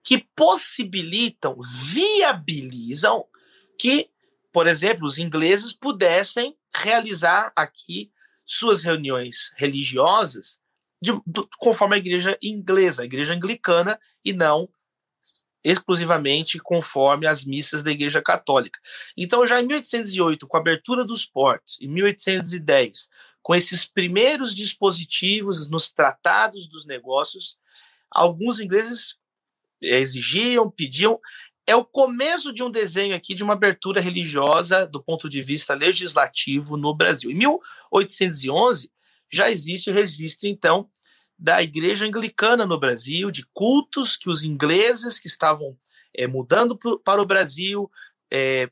que possibilitam, viabilizam que, por exemplo, os ingleses pudessem realizar aqui suas reuniões religiosas de, conforme a igreja inglesa, a igreja anglicana, e não exclusivamente conforme as missas da Igreja Católica. Então, já em 1808, com a abertura dos portos, em 1810, com esses primeiros dispositivos nos tratados dos negócios, alguns ingleses exigiam, pediam. É o começo de um desenho aqui de uma abertura religiosa do ponto de vista legislativo no Brasil. Em 1811, já existe o registro, então, da igreja anglicana no Brasil, de cultos que os ingleses que estavam é, mudando para o Brasil, é,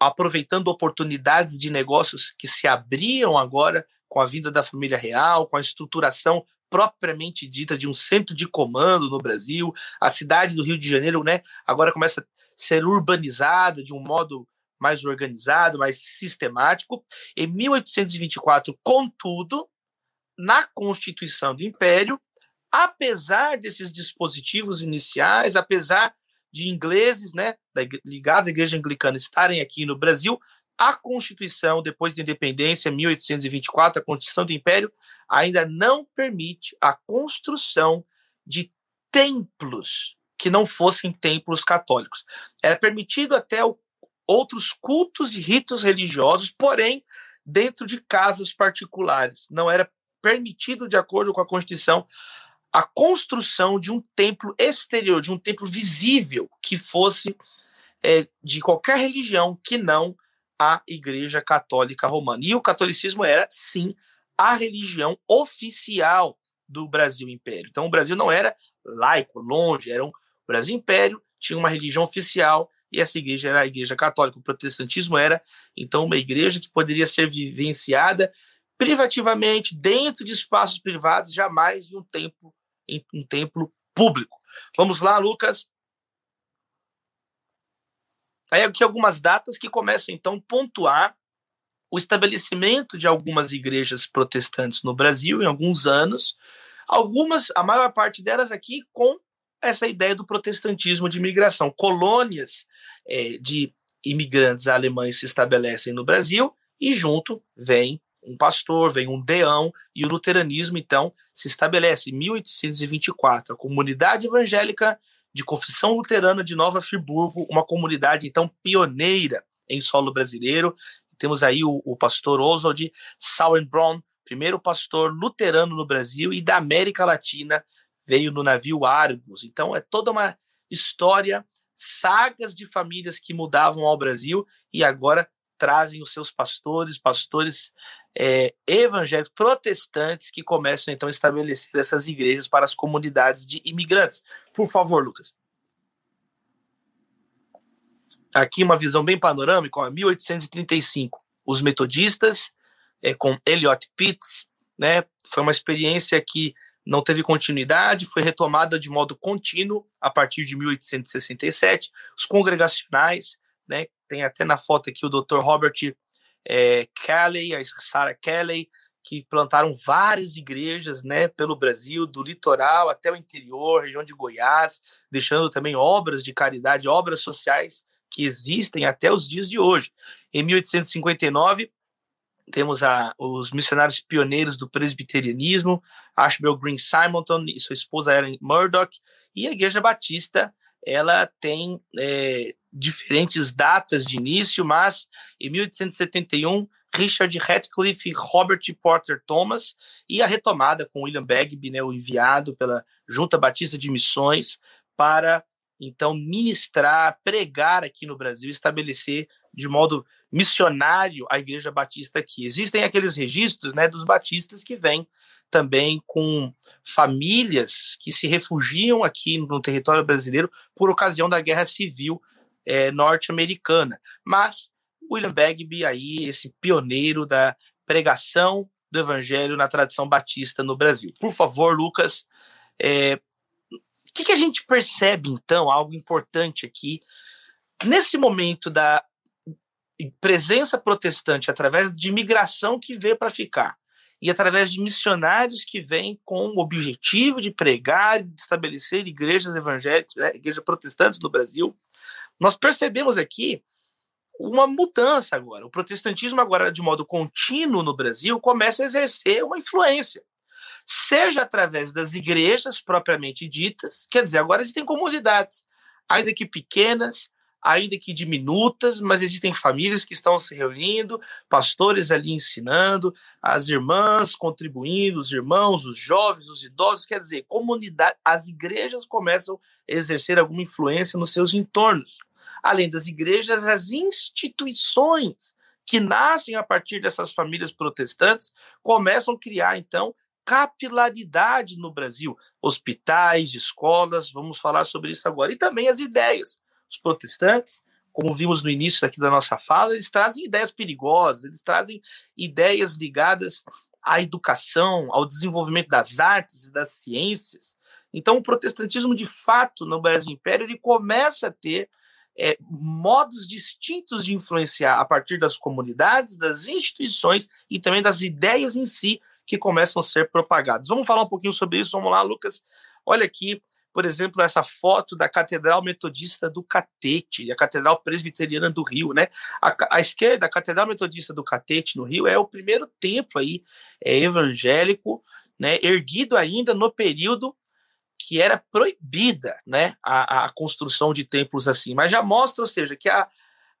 aproveitando oportunidades de negócios que se abriam agora com a vinda da família real, com a estruturação propriamente dita de um centro de comando no Brasil, a cidade do Rio de Janeiro, né, agora começa a ser urbanizada de um modo mais organizado, mais sistemático. Em 1824, contudo, na Constituição do Império, apesar desses dispositivos iniciais, apesar de ingleses, né, ligados à Igreja Anglicana, estarem aqui no Brasil, a Constituição, depois da independência, 1824, a Constituição do Império, ainda não permite a construção de templos que não fossem templos católicos. Era permitido até outros cultos e ritos religiosos, porém dentro de casas particulares. Não era permitido, de acordo com a Constituição, a construção de um templo exterior, de um templo visível que fosse é, de qualquer religião que não a Igreja Católica Romana. E o catolicismo era, sim, a religião oficial do Brasil Império. Então, o Brasil não era laico, longe, era um Brasil Império, tinha uma religião oficial e essa igreja era a Igreja Católica. O protestantismo era, então, uma igreja que poderia ser vivenciada privativamente, dentro de espaços privados, jamais em um templo, em um templo público. Vamos lá, Lucas. Aí aqui algumas datas que começam então a pontuar o estabelecimento de algumas igrejas protestantes no Brasil em alguns anos, algumas, a maior parte delas aqui com essa ideia do protestantismo de imigração. Colônias é, de imigrantes alemães se estabelecem no Brasil e junto vem um pastor, vem um deão, e o luteranismo, então, se estabelece em 1824. A comunidade evangélica de confissão luterana de Nova Friburgo, uma comunidade, então, pioneira em solo brasileiro. Temos aí o, o pastor Oswald Sauerbrunn, primeiro pastor luterano no Brasil e da América Latina, veio no navio Argos. Então, é toda uma história, sagas de famílias que mudavam ao Brasil e agora trazem os seus pastores, pastores é, evangélicos protestantes que começam então a estabelecer essas igrejas para as comunidades de imigrantes. Por favor, Lucas. Aqui uma visão bem panorâmica, ó, 1835. Os metodistas, é, com Eliot Pitts, né, foi uma experiência que não teve continuidade, foi retomada de modo contínuo a partir de 1867. Os congregacionais, né, tem até na foto aqui o Dr. Robert é, Kelly, a Sarah Kelly, que plantaram várias igrejas né, pelo Brasil, do litoral até o interior, região de Goiás, deixando também obras de caridade, obras sociais que existem até os dias de hoje. Em 1859, temos a, os missionários pioneiros do presbiterianismo, Ashbel Green Simonton e sua esposa Ellen Murdoch, e a Igreja Batista, ela tem é, diferentes datas de início, mas em 1871, Richard Ratcliffe e Robert Porter Thomas, e a retomada com William Bagby, né, o enviado pela Junta Batista de Missões, para então ministrar, pregar aqui no Brasil, estabelecer de modo missionário a Igreja Batista aqui. Existem aqueles registros né, dos batistas que vêm também com famílias que se refugiam aqui no território brasileiro por ocasião da Guerra Civil é, norte-americana. Mas William Bagby, aí, esse pioneiro da pregação do evangelho na tradição batista no Brasil. Por favor, Lucas, é, o que, que a gente percebe, então, algo importante aqui, nesse momento da presença protestante através de imigração que veio para ficar e através de missionários que vêm com o objetivo de pregar e de estabelecer igrejas evangélicas, né, igrejas protestantes no Brasil, nós percebemos aqui uma mudança agora. O protestantismo agora, de modo contínuo no Brasil, começa a exercer uma influência. seja através das igrejas propriamente ditas, quer dizer, agora existem comunidades, ainda que pequenas, ainda que diminutas, mas existem famílias que estão se reunindo, pastores ali ensinando, as irmãs contribuindo, os irmãos, os jovens, os idosos, quer dizer, comunidade, as igrejas começam a exercer alguma influência nos seus entornos. Além das igrejas, as instituições que nascem a partir dessas famílias protestantes começam a criar então capilaridade no Brasil, hospitais, escolas, vamos falar sobre isso agora, e também as ideias. Os protestantes, como vimos no início aqui da nossa fala, eles trazem ideias perigosas, eles trazem ideias ligadas à educação, ao desenvolvimento das artes e das ciências. Então, o protestantismo, de fato, no Brasil Império, ele começa a ter é, modos distintos de influenciar a partir das comunidades, das instituições e também das ideias em si que começam a ser propagadas. Vamos falar um pouquinho sobre isso. Vamos lá, Lucas. Olha aqui por exemplo, essa foto da Catedral Metodista do Catete, a Catedral Presbiteriana do Rio, né? A, a esquerda, a Catedral Metodista do Catete, no Rio, é o primeiro templo aí é, evangélico, né? Erguido ainda no período que era proibida, né? A, a construção de templos assim, mas já mostra, ou seja, que a,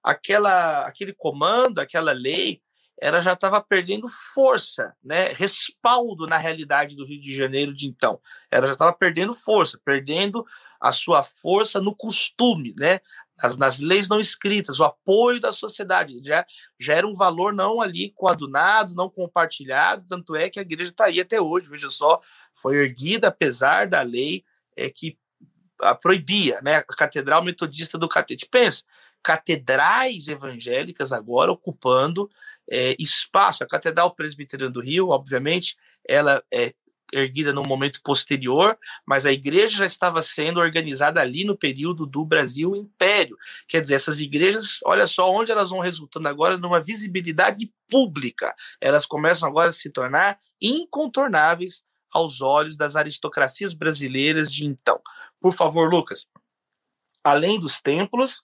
aquela, aquele comando, aquela lei ela já estava perdendo força, né, respaldo na realidade do Rio de Janeiro de então. Ela já estava perdendo força, perdendo a sua força no costume, né, nas, nas, leis não escritas, o apoio da sociedade. Já, já era um valor não ali coadunado, não compartilhado, tanto é que a igreja está aí até hoje. Veja só, foi erguida apesar da lei é, que a proibia, né, a Catedral Metodista do Catete. Pensa, catedrais evangélicas agora ocupando é, espaço. A Catedral Presbiteriana do Rio, obviamente, ela é erguida num momento posterior, mas a igreja já estava sendo organizada ali no período do Brasil Império. Quer dizer, essas igrejas, olha só onde elas vão resultando agora numa visibilidade pública. Elas começam agora a se tornar incontornáveis aos olhos das aristocracias brasileiras de então. Por favor, Lucas, além dos templos,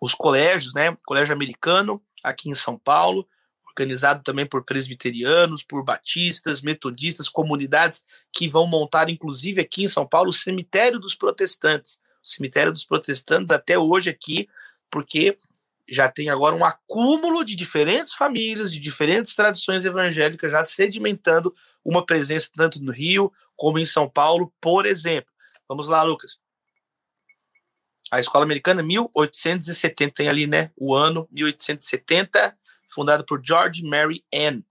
os colégios, né? Colégio americano, aqui em São Paulo, organizado também por presbiterianos, por batistas, metodistas, comunidades que vão montar, inclusive aqui em São Paulo, o cemitério dos protestantes. O cemitério dos protestantes até hoje aqui, porque já tem agora um acúmulo de diferentes famílias, de diferentes tradições evangélicas, já sedimentando uma presença tanto no Rio como em São Paulo, por exemplo. Vamos lá, Lucas. A escola americana, 1870, tem ali, né? O ano 1870, fundada por George Mary Ann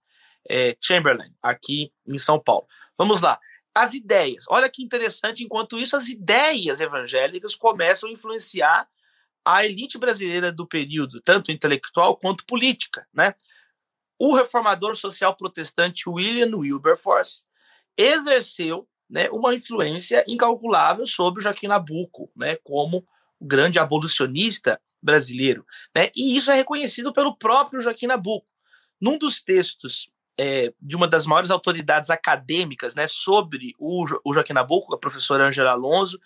é, Chamberlain, aqui em São Paulo. Vamos lá. As ideias. Olha que interessante, enquanto isso, as ideias evangélicas começam a influenciar a elite brasileira do período, tanto intelectual quanto política, né? O reformador social protestante William Wilberforce exerceu né, uma influência incalculável sobre o Joaquim Nabuco, né, como grande abolicionista brasileiro, né? E isso é reconhecido pelo próprio Joaquim Nabuco. Num dos textos é, de uma das maiores autoridades acadêmicas né, sobre o, o Joaquim Nabuco, a professora Angela Alonso,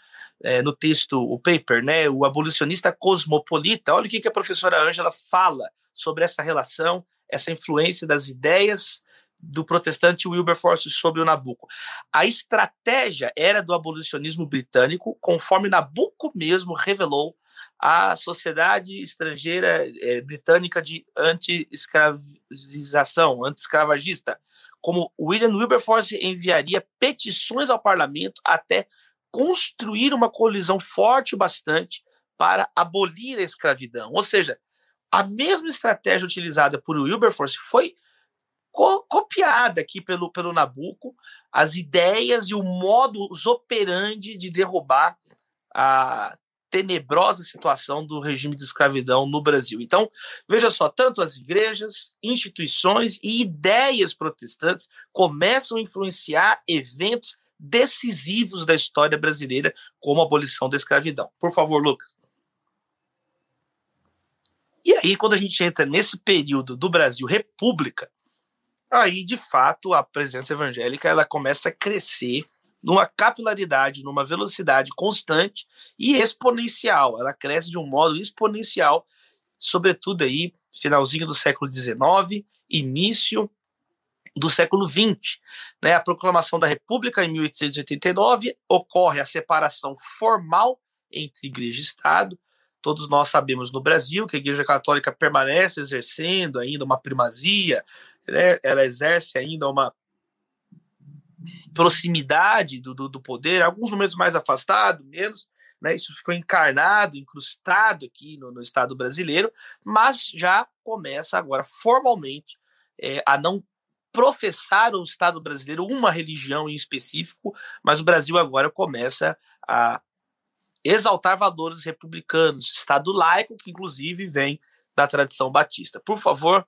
é, no texto, o paper, né, o abolicionista cosmopolita, olha o que, que a professora Angela fala sobre essa relação, essa influência das ideias do protestante Wilberforce sobre o Nabucco. A estratégia era do abolicionismo britânico, conforme Nabucco mesmo revelou à Sociedade Estrangeira é, Britânica de Anti-Escravização, anti-escravagista, como William Wilberforce enviaria petições ao parlamento até construir uma colisão forte o bastante para abolir a escravidão. Ou seja, a mesma estratégia utilizada por Wilberforce foi co copiada aqui pelo, pelo Nabucco, as ideias e o modus operandi de derrubar a tenebrosa situação do regime de escravidão no Brasil. Então, veja só, tanto as igrejas, instituições e ideias protestantes começam a influenciar eventos decisivos da história brasileira, como a abolição da escravidão. Por favor, Lucas. E aí, quando a gente entra nesse período do Brasil República, aí de fato a presença evangélica ela começa a crescer numa capilaridade, numa velocidade constante e exponencial. Ela cresce de um modo exponencial, sobretudo aí finalzinho do século XIX, início do século XX. Né? A proclamação da República, em 1889, ocorre a separação formal entre igreja e Estado. Todos nós sabemos no Brasil que a Igreja Católica permanece exercendo ainda uma primazia? Ela exerce ainda uma proximidade do, do, do poder, alguns momentos mais afastado, menos, né, isso ficou encarnado, incrustado aqui no, no Estado brasileiro, mas já começa agora formalmente é, a não professar o Estado brasileiro uma religião em específico, mas o Brasil agora começa a exaltar valores republicanos, Estado laico, que inclusive vem da tradição batista. Por favor,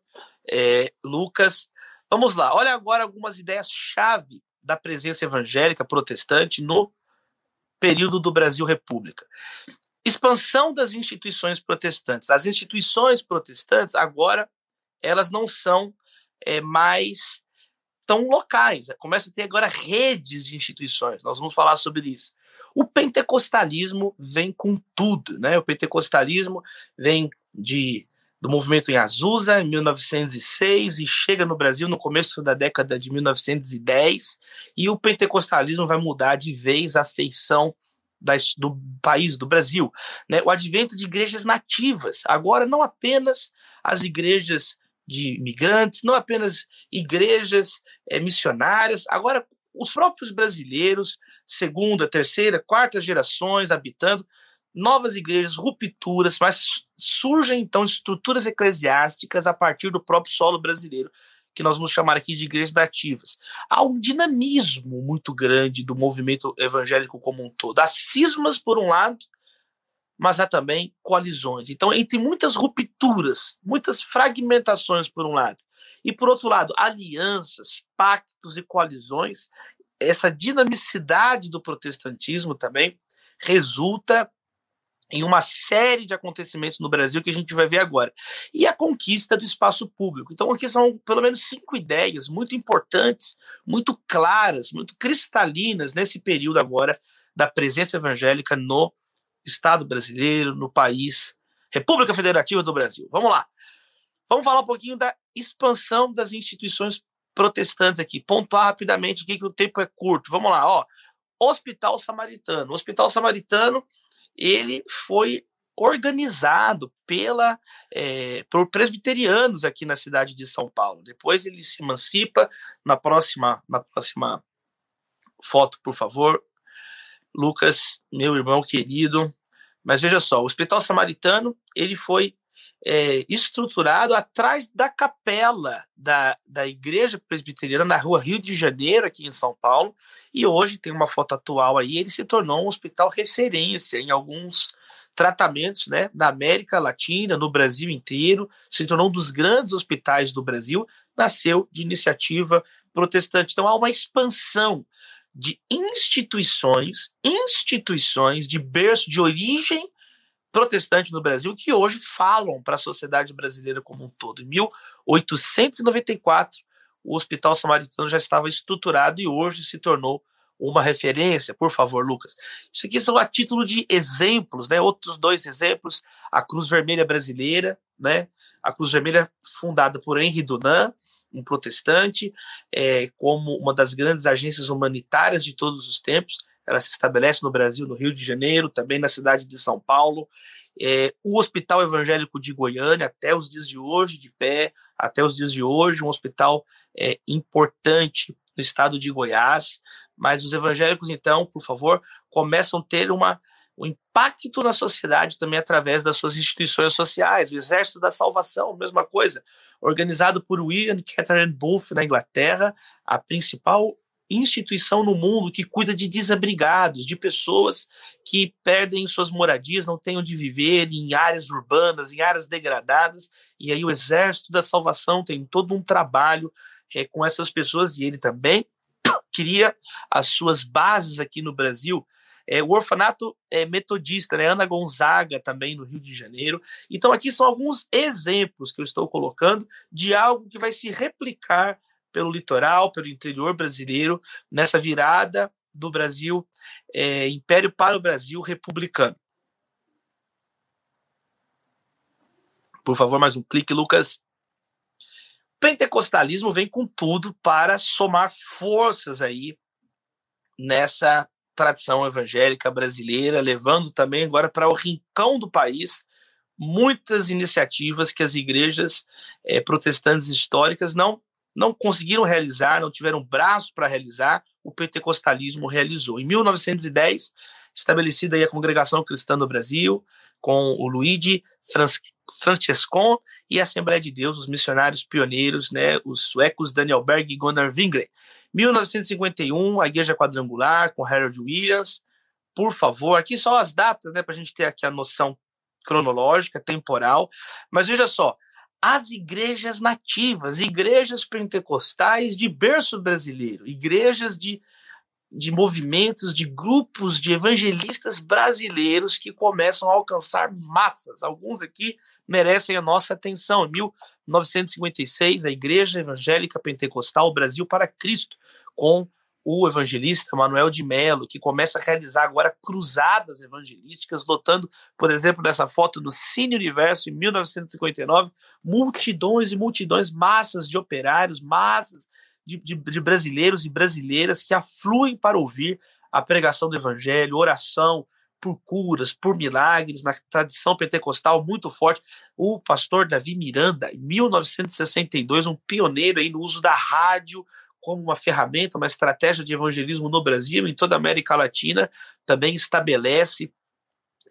é, Lucas, vamos lá. Olha agora algumas ideias-chave da presença evangélica protestante no período do Brasil República. Expansão das instituições protestantes. As instituições protestantes agora elas não são é, mais tão locais. Começa a ter agora redes de instituições. Nós vamos falar sobre isso. O pentecostalismo vem com tudo, né? O pentecostalismo vem de do movimento em Azusa, em 1906, e chega no Brasil no começo da década de 1910, e o pentecostalismo vai mudar de vez a feição das, do país, do Brasil. Né? O advento de igrejas nativas, agora não apenas as igrejas de imigrantes, não apenas igrejas é, missionárias, agora os próprios brasileiros, segunda, terceira, quarta gerações habitando, novas igrejas, rupturas, mas surgem então estruturas eclesiásticas a partir do próprio solo brasileiro, que nós vamos chamar aqui de igrejas nativas. Há um dinamismo muito grande do movimento evangélico como um todo. Há cismas, por um lado, mas há também coalizões. Então, entre muitas rupturas, muitas fragmentações, por um lado, e por outro lado, alianças, pactos e coalizões, essa dinamicidade do protestantismo também resulta em uma série de acontecimentos no Brasil que a gente vai ver agora. E a conquista do espaço público. Então, aqui são pelo menos cinco ideias muito importantes, muito claras, muito cristalinas nesse período agora da presença evangélica no Estado brasileiro, no país, República Federativa do Brasil. Vamos lá. Vamos falar um pouquinho da expansão das instituições protestantes aqui. Pontuar rapidamente aqui que o tempo é curto. Vamos lá, ó. Hospital Samaritano. O Hospital Samaritano ele foi organizado pela é, por presbiterianos aqui na cidade de São Paulo. Depois ele se emancipa na próxima na próxima foto, por favor. Lucas, meu irmão querido. Mas veja só, o Hospital Samaritano ele foi é, estruturado atrás da capela da, da Igreja Presbiteriana na rua Rio de Janeiro, aqui em São Paulo, e hoje tem uma foto atual aí, ele se tornou um hospital referência em alguns tratamentos né, na América Latina, no Brasil inteiro, se tornou um dos grandes hospitais do Brasil, nasceu de iniciativa protestante. Então há uma expansão de instituições, instituições de berço de origem protestante no Brasil que hoje falam para a sociedade brasileira como um todo. Em 1894, o Hospital Samaritano já estava estruturado e hoje se tornou uma referência. Por favor, Lucas. Isso aqui são a título de exemplos, né? Outros dois exemplos: a Cruz Vermelha Brasileira, né? A Cruz Vermelha fundada por Henri Dunant, um protestante, é, como uma das grandes agências humanitárias de todos os tempos ela se estabelece no Brasil, no Rio de Janeiro, também na cidade de São Paulo. É, o Hospital Evangélico de Goiânia, até os dias de hoje, de pé, até os dias de hoje, um hospital é, importante no estado de Goiás. Mas os evangélicos, então, por favor, começam a ter uma, um impacto na sociedade também através das suas instituições sociais. O Exército da Salvação, mesma coisa, organizado por William Catherine Booth na Inglaterra, a principal instituição no mundo que cuida de desabrigados, de pessoas que perdem suas moradias, não têm onde viver, em áreas urbanas, em áreas degradadas. E aí o Exército da Salvação tem todo um trabalho é, com essas pessoas e ele também cria as suas bases aqui no Brasil. É, o orfanato é, metodista, né? Ana Gonzaga também no Rio de Janeiro. Então aqui são alguns exemplos que eu estou colocando de algo que vai se replicar pelo litoral, pelo interior brasileiro, nessa virada do Brasil, é, Império para o Brasil republicano. Por favor, mais um clique, Lucas. pentecostalismo vem com tudo para somar forças aí nessa tradição evangélica brasileira, levando também agora para o rincão do país muitas iniciativas que as igrejas é, protestantes históricas não não conseguiram realizar, não tiveram braço para realizar, o pentecostalismo realizou. Em 1910, estabelecida aí a Congregação Cristã do Brasil, com o Luigi Francescon e a Assembleia de Deus, os missionários pioneiros, né, os suecos Daniel Berg e Gunnar Wingren. 1951, a Igreja Quadrangular, com Harold Williams. Por favor, aqui só as datas, né, para a gente ter aqui a noção cronológica, temporal. Mas veja só, as igrejas nativas, igrejas pentecostais de berço brasileiro, igrejas de, de movimentos, de grupos de evangelistas brasileiros que começam a alcançar massas. Alguns aqui merecem a nossa atenção. Em 1956, a Igreja Evangélica Pentecostal Brasil para Cristo, com o evangelista Manuel de Melo, que começa a realizar agora cruzadas evangelísticas, lotando, por exemplo, nessa foto do Cine Universo em 1959, multidões e multidões, massas de operários, massas de, de, de brasileiros e brasileiras que afluem para ouvir a pregação do evangelho, oração, por curas, por milagres, na tradição pentecostal muito forte. O pastor Davi Miranda, em 1962, um pioneiro aí no uso da rádio como uma ferramenta, uma estratégia de evangelismo no Brasil, em toda a América Latina, também estabelece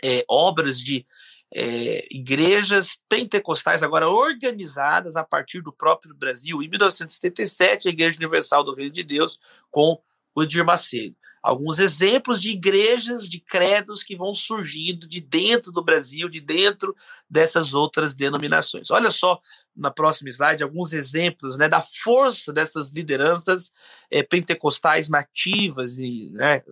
é, obras de é, igrejas pentecostais agora organizadas a partir do próprio Brasil. Em 1977, a Igreja Universal do Reino de Deus, com o Edir Macedo. Alguns exemplos de igrejas, de credos que vão surgindo de dentro do Brasil, de dentro dessas outras denominações. Olha só na próxima slide alguns exemplos né, da força dessas lideranças é, pentecostais nativas e né,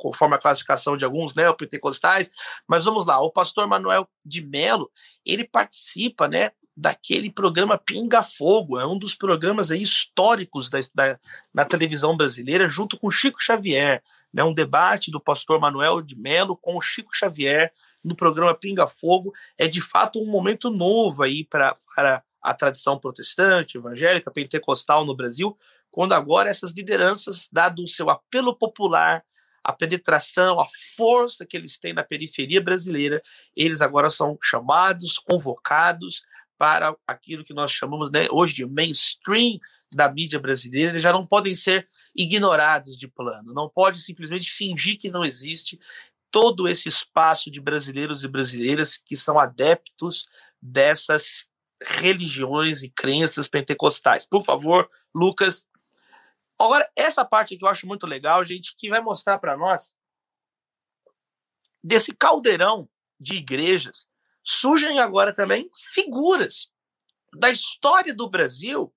conforme a classificação de alguns neopentecostais, mas vamos lá, o pastor Manuel de Melo, ele participa, né, daquele programa Pinga Fogo, é um dos programas aí históricos da, da, na televisão brasileira, junto com Chico Xavier, né, um debate do pastor Manuel de Melo com o Chico Xavier no programa Pinga Fogo, é de fato um momento novo aí para a tradição protestante, evangélica, pentecostal no Brasil, quando agora essas lideranças, dado o seu apelo popular, a penetração, a força que eles têm na periferia brasileira, eles agora são chamados, convocados para aquilo que nós chamamos né, hoje de mainstream da mídia brasileira, eles já não podem ser ignorados de plano, não pode simplesmente fingir que não existe todo esse espaço de brasileiros e brasileiras que são adeptos dessas religiões e crenças pentecostais. Por favor, Lucas. Agora, essa parte que eu acho muito legal, gente, que vai mostrar para nós desse caldeirão de igrejas surgem agora também figuras da história do Brasil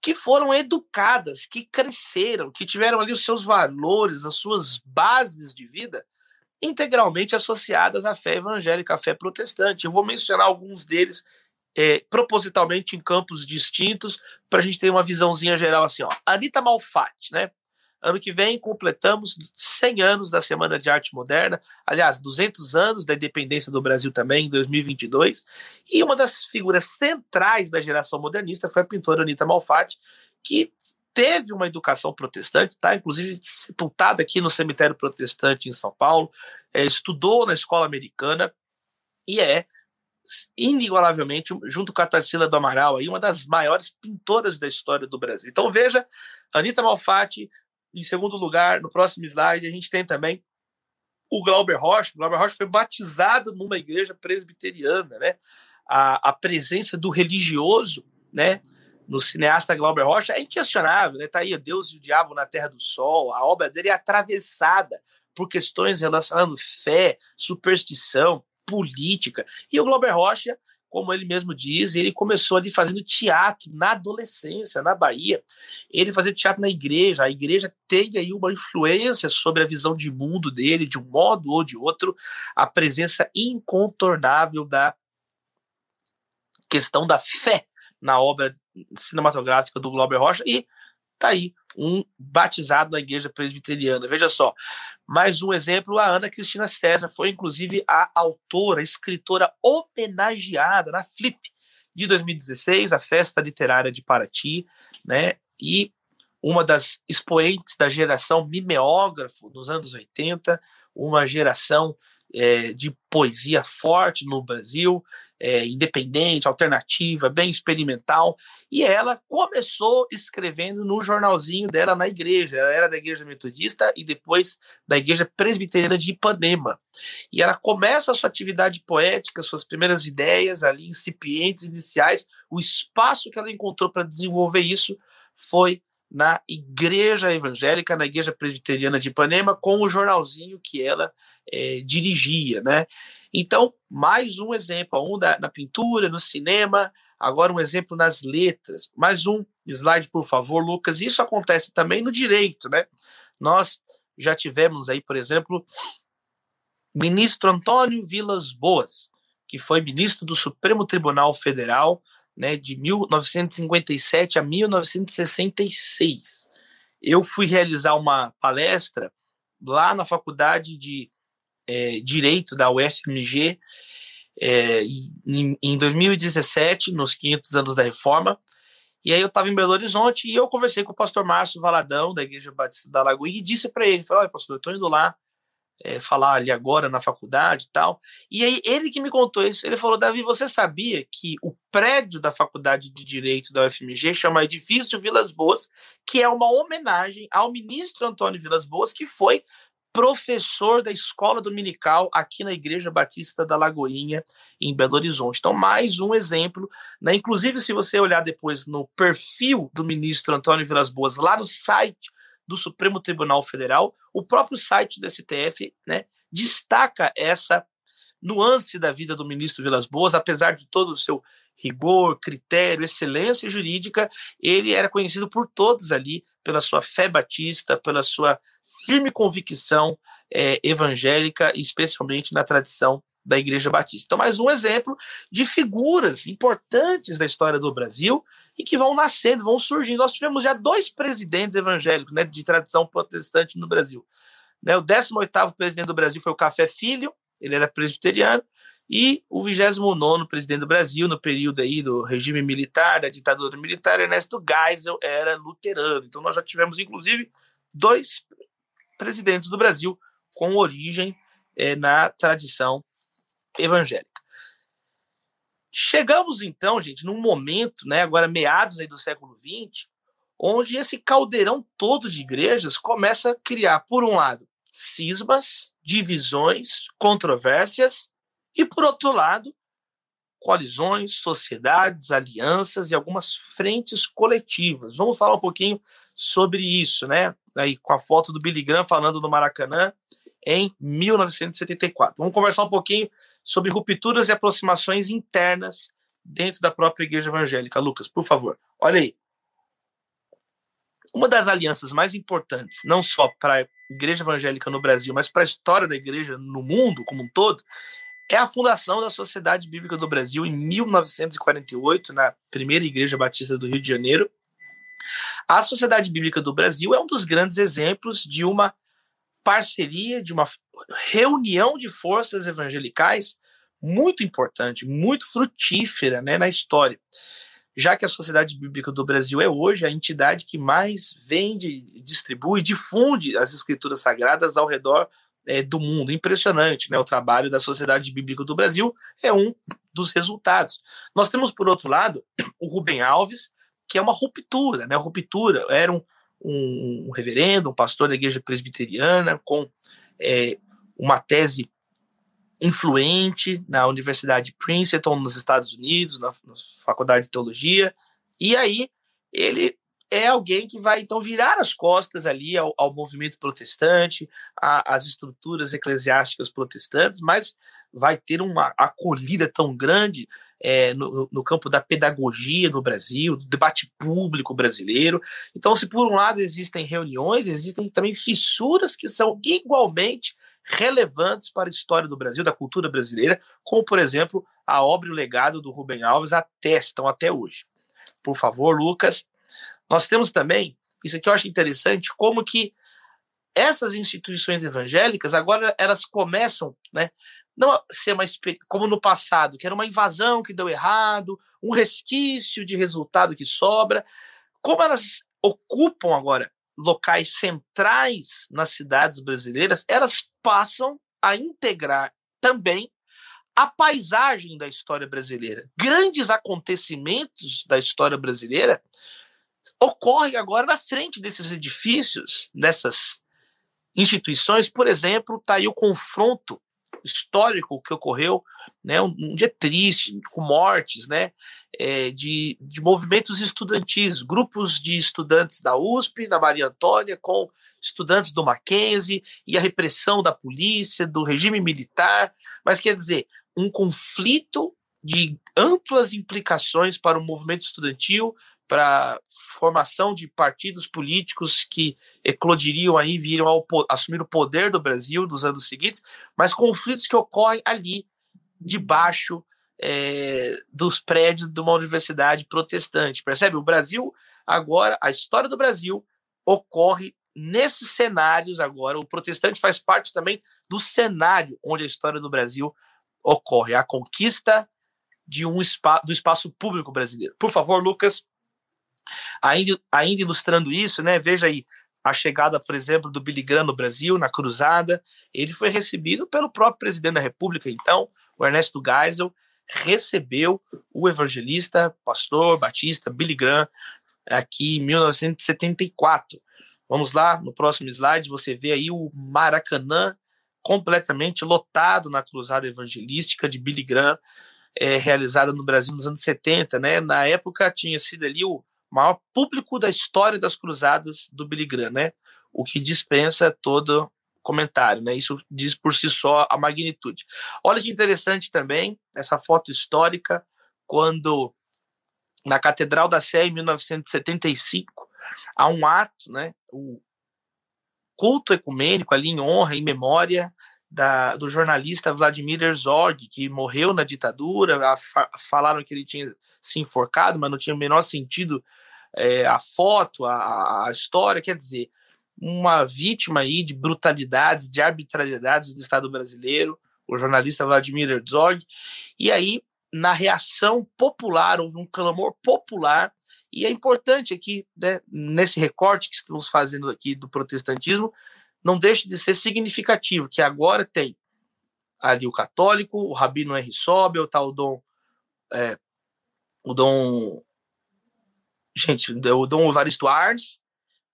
que foram educadas, que cresceram, que tiveram ali os seus valores, as suas bases de vida integralmente associadas à fé evangélica, à fé protestante. Eu vou mencionar alguns deles é, propositalmente em campos distintos, para a gente ter uma visãozinha geral assim. Ó. Anitta Malfatti, né? Ano que vem completamos 100 anos da Semana de Arte Moderna, aliás, 200 anos da independência do Brasil também, em 2022. E uma das figuras centrais da geração modernista foi a pintora Anitta Malfatti, que teve uma educação protestante, tá? inclusive sepultada aqui no cemitério protestante em São Paulo, é, estudou na escola americana e é inigualavelmente, junto com a Tarsila do Amaral, aí, uma das maiores pintoras da história do Brasil. Então veja, Anitta Malfatti, em segundo lugar, no próximo slide, a gente tem também o Glauber Rocha. O Glauber Rocha foi batizado numa igreja presbiteriana, né? A, a presença do religioso, né? No cineasta Glauber Rocha é inquestionável, né? Tá aí Deus e o Diabo na Terra do Sol. A obra dele é atravessada por questões relacionando fé, superstição, política. E o Glauber Rocha, como ele mesmo diz, ele começou ali fazendo teatro na adolescência, na Bahia. Ele fazia teatro na igreja, a igreja tem aí uma influência sobre a visão de mundo dele, de um modo ou de outro, a presença incontornável da questão da fé na obra cinematográfica do Glauber Rocha e tá aí um batizado na igreja presbiteriana. Veja só, mais um exemplo, a Ana Cristina César foi inclusive a autora, escritora homenageada na Flip, de 2016, a Festa Literária de Paraty, né? E uma das expoentes da geração mimeógrafo nos anos 80, uma geração é, de poesia forte no Brasil, é, independente, alternativa, bem experimental. E ela começou escrevendo no jornalzinho dela na igreja. Ela era da igreja metodista e depois da igreja presbiteriana de Ipanema. E ela começa a sua atividade poética, suas primeiras ideias ali, incipientes, iniciais. O espaço que ela encontrou para desenvolver isso foi na igreja evangélica, na igreja presbiteriana de Ipanema, com o jornalzinho que ela é, dirigia, né? Então, mais um exemplo, um da, na pintura, no cinema, agora um exemplo nas letras. Mais um slide, por favor, Lucas. Isso acontece também no direito, né? Nós já tivemos aí, por exemplo, ministro Antônio Vilas Boas, que foi ministro do Supremo Tribunal Federal, né, de 1957 a 1966. Eu fui realizar uma palestra lá na Faculdade de é, Direito da UFMG é, em, em 2017, nos 500 anos da reforma. E aí eu estava em Belo Horizonte e eu conversei com o pastor Márcio Valadão, da Igreja Batista da Lagoinha, e disse para ele, olha, pastor, eu estou indo lá é, falar ali agora na faculdade e tal. E aí ele que me contou isso, ele falou, Davi, você sabia que o prédio da Faculdade de Direito da UFMG chama Edifício Vilas Boas, que é uma homenagem ao ministro Antônio Vilas Boas, que foi professor da escola dominical aqui na Igreja Batista da Lagoinha, em Belo Horizonte. Então, mais um exemplo. Né? Inclusive, se você olhar depois no perfil do ministro Antônio Vilas Boas, lá no site do Supremo Tribunal Federal, o próprio site do STF né, destaca essa nuance da vida do ministro Vilas Boas, apesar de todo o seu rigor, critério, excelência jurídica, ele era conhecido por todos ali pela sua fé batista, pela sua firme convicção é, evangélica, especialmente na tradição da Igreja Batista. Então, mais um exemplo de figuras importantes da história do Brasil e que vão nascendo, vão surgindo. Nós tivemos já dois presidentes evangélicos né, de tradição protestante no Brasil. Né, o 18º presidente do Brasil foi o Café Filho, ele era presbiteriano, e o 29º presidente do Brasil, no período aí do regime militar, da ditadura militar, Ernesto Geisel, era luterano. Então nós já tivemos, inclusive, dois presidentes do Brasil com origem é, na tradição evangélica. Chegamos então, gente, num momento, né, agora meados aí do século XX, onde esse caldeirão todo de igrejas começa a criar, por um lado, cismas, divisões, controvérsias, e por outro lado, coalizões, sociedades, alianças e algumas frentes coletivas. Vamos falar um pouquinho sobre isso, né? Aí com a foto do Billy Graham falando no Maracanã em 1974. Vamos conversar um pouquinho sobre rupturas e aproximações internas dentro da própria igreja evangélica. Lucas, por favor, olha aí. Uma das alianças mais importantes, não só para a igreja evangélica no Brasil, mas para a história da igreja no mundo como um todo, é a fundação da Sociedade Bíblica do Brasil em 1948, na primeira igreja batista do Rio de Janeiro, a Sociedade Bíblica do Brasil é um dos grandes exemplos de uma parceria, de uma reunião de forças evangelicais muito importante, muito frutífera né, na história. Já que a Sociedade Bíblica do Brasil é hoje a entidade que mais vende, distribui, difunde as escrituras sagradas ao redor é, do mundo. Impressionante, né? O trabalho da Sociedade Bíblica do Brasil é um dos resultados. Nós temos, por outro lado, o Rubem Alves, que é uma ruptura, né? Ruptura era um, um, um reverendo, um pastor da igreja presbiteriana com é, uma tese influente na Universidade Princeton, nos Estados Unidos, na, na Faculdade de Teologia, e aí ele é alguém que vai então virar as costas ali ao, ao movimento protestante, às estruturas eclesiásticas protestantes, mas vai ter uma acolhida tão grande é, no, no, campo da pedagogia no Brasil, do debate público brasileiro. Então, se por um lado existem reuniões, existem também fissuras que são igualmente relevantes para a história do Brasil, da cultura brasileira, como, por exemplo, a obra e o legado do Rubem Alves atestam até hoje. Por favor, Lucas. Nós temos também, isso aqui eu acho interessante, como que essas instituições evangélicas agora elas começam, né, não ser uma como no passado, que era uma invasão que deu errado, um resquício de resultado que sobra. Como elas ocupam agora locais centrais nas cidades brasileiras, elas passam a integrar também a paisagem da história brasileira. Grandes acontecimentos da história brasileira ocorrem agora na frente desses edifícios, dessas instituições. Por exemplo, está aí o confronto histórico que ocorreu, né, um, um dia triste, com mortes, né, é, de, de movimentos estudantis, grupos de estudantes da USP, da Maria Antônia, com estudantes do Mackenzie, e a repressão da polícia, do regime militar, mas quer dizer, um conflito de amplas implicações para o movimento estudantil, para formação de partidos políticos que eclodiriam aí, viram ao assumir o poder do Brasil nos anos seguintes, mas conflitos que ocorrem ali, debaixo é, dos prédios de uma universidade protestante. Percebe? O Brasil, agora, a história do Brasil ocorre nesses cenários agora. O protestante faz parte também do cenário onde a história do Brasil ocorre, a conquista de um do espaço público brasileiro. Por favor, Lucas, Ainda, ainda ilustrando isso, né, veja aí a chegada, por exemplo, do Billy Graham no Brasil, na Cruzada. Ele foi recebido pelo próprio presidente da República, então, o Ernesto Geisel, recebeu o evangelista, pastor batista Billy Graham aqui em 1974. Vamos lá, no próximo slide você vê aí o Maracanã completamente lotado na cruzada evangelística de Billy Graham, é, realizada no Brasil nos anos 70, né? Na época tinha sido ali o maior público da história das cruzadas do Billy Graham, né? O que dispensa todo comentário, né? Isso diz por si só a magnitude. Olha que interessante também essa foto histórica quando na Catedral da Sé em 1975 há um ato, né? O culto ecumênico ali em honra e memória da, do jornalista Vladimir Herzog, que morreu na ditadura. Falaram que ele tinha se enforcado, mas não tinha o menor sentido é, a foto, a, a história, quer dizer, uma vítima aí de brutalidades, de arbitrariedades do Estado brasileiro, o jornalista Vladimir Herzog, e aí, na reação popular, houve um clamor popular, e é importante aqui, né, nesse recorte que estamos fazendo aqui do protestantismo, não deixe de ser significativo, que agora tem ali o católico, o Rabino R. Sobel, tá o Dom, é, o Dom gente, o Dom Evaristo Arns,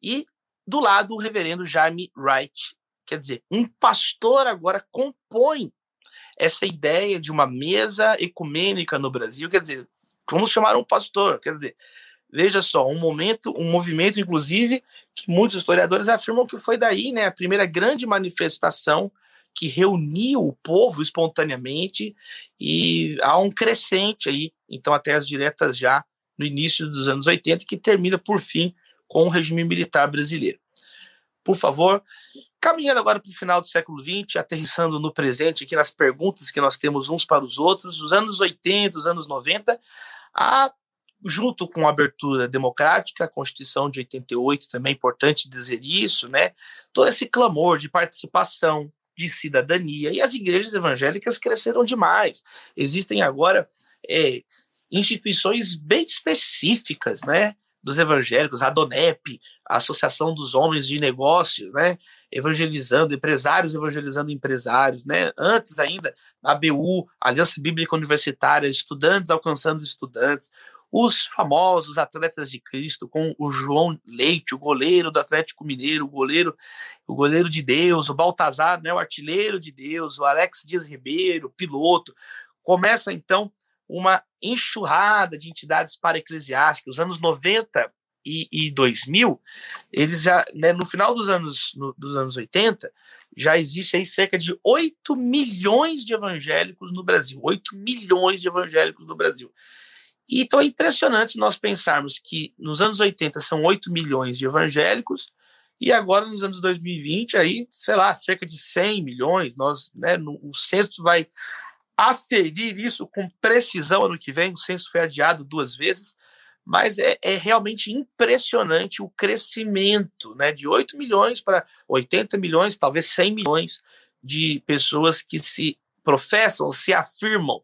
e do lado o reverendo Jaime Wright. Quer dizer, um pastor agora compõe essa ideia de uma mesa ecumênica no Brasil. Quer dizer, vamos chamar um pastor. Quer dizer, veja só, um momento, um movimento, inclusive, que muitos historiadores afirmam que foi daí, né, a primeira grande manifestação que reuniu o povo espontaneamente e há um crescente aí, então até as diretas já no início dos anos 80, que termina, por fim, com o regime militar brasileiro. Por favor, caminhando agora para o final do século XX, aterrissando no presente, aqui nas perguntas que nós temos uns para os outros, os anos 80, os anos 90, a, junto com a abertura democrática, a Constituição de 88 também é importante dizer isso, né? Todo esse clamor de participação, de cidadania, e as igrejas evangélicas cresceram demais. Existem agora é, instituições bem específicas, né? Dos evangélicos, a DONEP, a Associação dos Homens de Negócios, né? Evangelizando, empresários evangelizando empresários, né? Antes ainda, a ABU, Aliança Bíblica Universitária, estudantes alcançando estudantes, os famosos atletas de Cristo, com o João Leite, o goleiro do Atlético Mineiro, o goleiro, o goleiro de Deus, o Baltazar, né, o artilheiro de Deus, o Alex Dias Ribeiro, piloto. Começa então uma enxurrada de entidades para-eclesiásticas. Os anos 90 e, e 2000, eles já, né, no final dos anos, no, dos anos 80, já existe aí cerca de 8 milhões de evangélicos no Brasil. 8 milhões de evangélicos no Brasil. E então é impressionante nós pensarmos que nos anos 80 são 8 milhões de evangélicos e agora nos anos 2020 aí, sei lá, cerca de 100 milhões. Nós, né, no, o censo vai aferir isso com precisão ano que vem. O censo foi adiado duas vezes, mas é, é realmente impressionante o crescimento né, de 8 milhões para 80 milhões, talvez 100 milhões de pessoas que se professam, se afirmam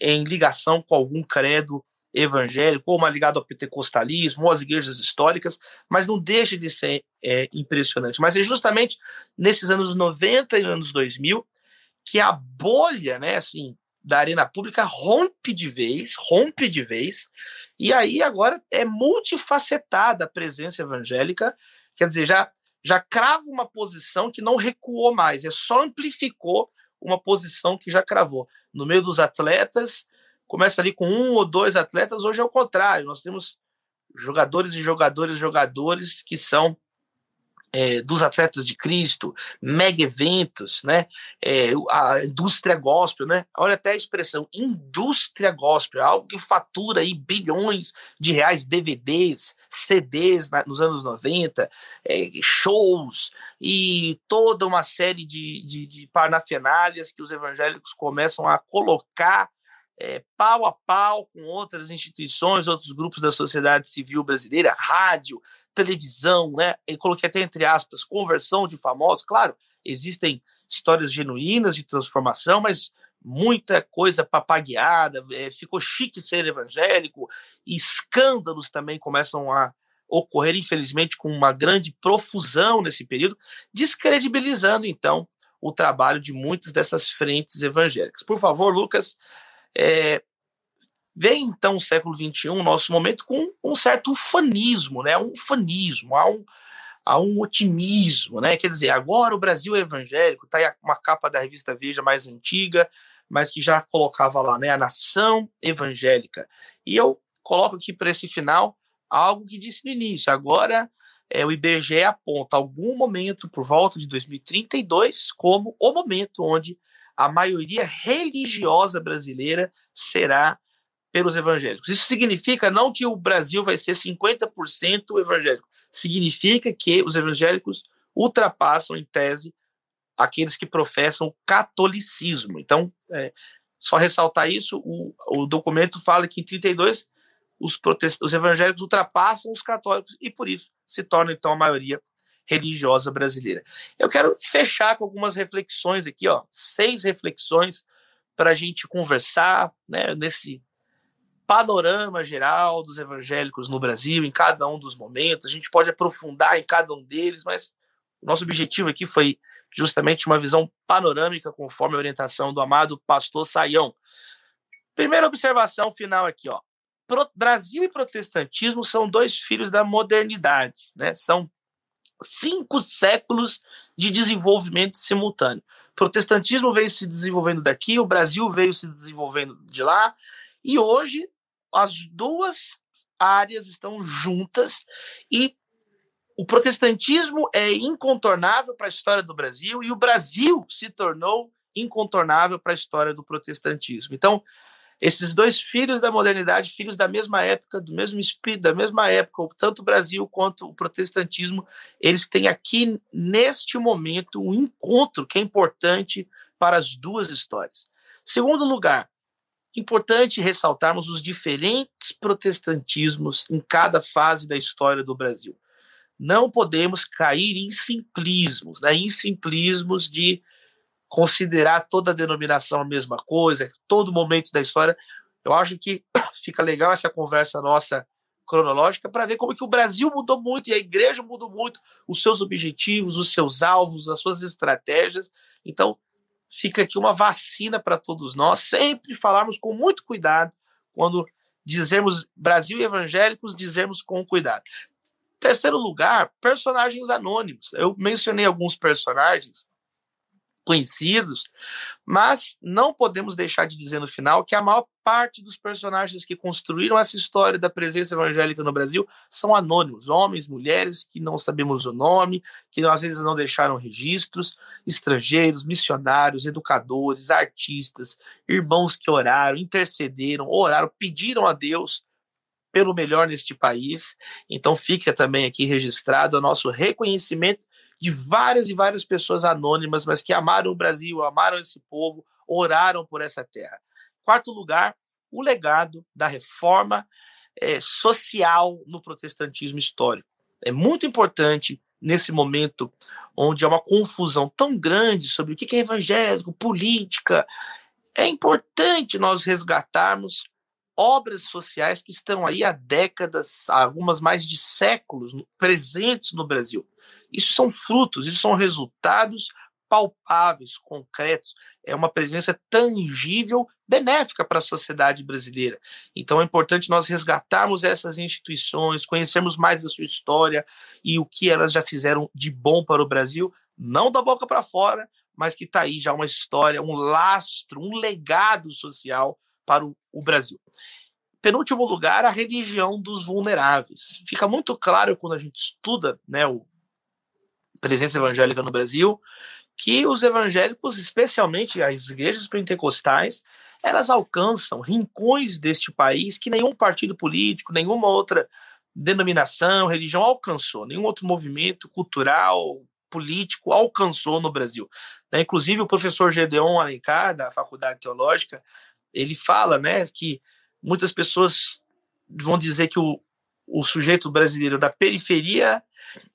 em ligação com algum credo evangélico, ou uma ligada ao pentecostalismo, ou às igrejas históricas, mas não deixa de ser é, impressionante. Mas é justamente nesses anos 90 e anos 2000 que a bolha, né, assim, da arena pública rompe de vez, rompe de vez, e aí agora é multifacetada a presença evangélica, quer dizer, já, já crava uma posição que não recuou mais, é só amplificou uma posição que já cravou. No meio dos atletas, começa ali com um ou dois atletas, hoje é o contrário, nós temos jogadores e jogadores jogadores que são é, dos atletas de Cristo, mega eventos, né? É, a indústria gospel, né? Olha até a expressão indústria gospel, algo que fatura aí bilhões de reais, DVDs, CDs na, nos anos 90, é, shows e toda uma série de, de, de parnafenálias que os evangélicos começam a colocar é, pau a pau com outras instituições, outros grupos da sociedade civil brasileira, rádio, televisão, né? Eu coloquei até entre aspas, conversão de famosos. Claro, existem histórias genuínas de transformação, mas muita coisa papagueada, é, ficou chique ser evangélico, e escândalos também começam a ocorrer, infelizmente, com uma grande profusão nesse período, descredibilizando, então, o trabalho de muitas dessas frentes evangélicas. Por favor, Lucas, é, vem então o século XXI, nosso momento, com um certo ufanismo, né? um ufanismo, há um, há um otimismo, né? Quer dizer, agora o Brasil é evangélico, está aí uma capa da revista Veja mais antiga, mas que já colocava lá, né? A nação evangélica. E eu coloco aqui para esse final algo que disse no início. Agora é, o IBGE aponta algum momento por volta de 2032 como o momento onde a maioria religiosa brasileira será pelos evangélicos. Isso significa não que o Brasil vai ser 50% evangélico, significa que os evangélicos ultrapassam, em tese, aqueles que professam o catolicismo. Então, é, só ressaltar isso, o, o documento fala que em 32 os, os evangélicos ultrapassam os católicos e por isso se torna então a maioria religiosa brasileira. Eu quero fechar com algumas reflexões aqui, ó, seis reflexões para a gente conversar, né, nesse panorama geral dos evangélicos no Brasil, em cada um dos momentos. A gente pode aprofundar em cada um deles, mas o nosso objetivo aqui foi justamente uma visão panorâmica, conforme a orientação do amado pastor Saião. Primeira observação final aqui, ó. Brasil e protestantismo são dois filhos da modernidade, né? São cinco séculos de desenvolvimento simultâneo. O protestantismo veio se desenvolvendo daqui, o Brasil veio se desenvolvendo de lá, e hoje as duas áreas estão juntas e o protestantismo é incontornável para a história do Brasil e o Brasil se tornou incontornável para a história do protestantismo. Então, esses dois filhos da modernidade, filhos da mesma época, do mesmo espírito, da mesma época, tanto o Brasil quanto o protestantismo, eles têm aqui, neste momento, um encontro que é importante para as duas histórias. Segundo lugar, importante ressaltarmos os diferentes protestantismos em cada fase da história do Brasil. Não podemos cair em simplismos, né? em simplismos de considerar toda a denominação a mesma coisa, todo momento da história. Eu acho que fica legal essa conversa nossa cronológica para ver como que o Brasil mudou muito e a igreja mudou muito os seus objetivos, os seus alvos, as suas estratégias. Então, fica aqui uma vacina para todos nós, sempre falarmos com muito cuidado quando dizermos Brasil evangélicos, dizermos com cuidado. Terceiro lugar, personagens anônimos. Eu mencionei alguns personagens conhecidos, mas não podemos deixar de dizer no final que a maior parte dos personagens que construíram essa história da presença evangélica no Brasil são anônimos, homens, mulheres que não sabemos o nome, que às vezes não deixaram registros, estrangeiros, missionários, educadores, artistas, irmãos que oraram, intercederam, oraram, pediram a Deus pelo melhor neste país. Então fica também aqui registrado o nosso reconhecimento de várias e várias pessoas anônimas, mas que amaram o Brasil, amaram esse povo, oraram por essa terra. Quarto lugar, o legado da reforma é, social no protestantismo histórico. É muito importante nesse momento onde há uma confusão tão grande sobre o que é evangélico, política, é importante nós resgatarmos obras sociais que estão aí há décadas, algumas mais de séculos, presentes no Brasil. Isso são frutos, isso são resultados palpáveis, concretos, é uma presença tangível, benéfica para a sociedade brasileira. Então é importante nós resgatarmos essas instituições, conhecermos mais da sua história e o que elas já fizeram de bom para o Brasil, não da boca para fora, mas que está aí já uma história, um lastro, um legado social para o, Brasil. Penúltimo lugar, a religião dos vulneráveis. Fica muito claro quando a gente estuda né, o presença evangélica no Brasil, que os evangélicos, especialmente as igrejas pentecostais, elas alcançam rincões deste país que nenhum partido político, nenhuma outra denominação, religião alcançou, nenhum outro movimento cultural, político alcançou no Brasil. Né? Inclusive o professor Gedeon Alencar, da Faculdade Teológica, ele fala né, que muitas pessoas vão dizer que o, o sujeito brasileiro da periferia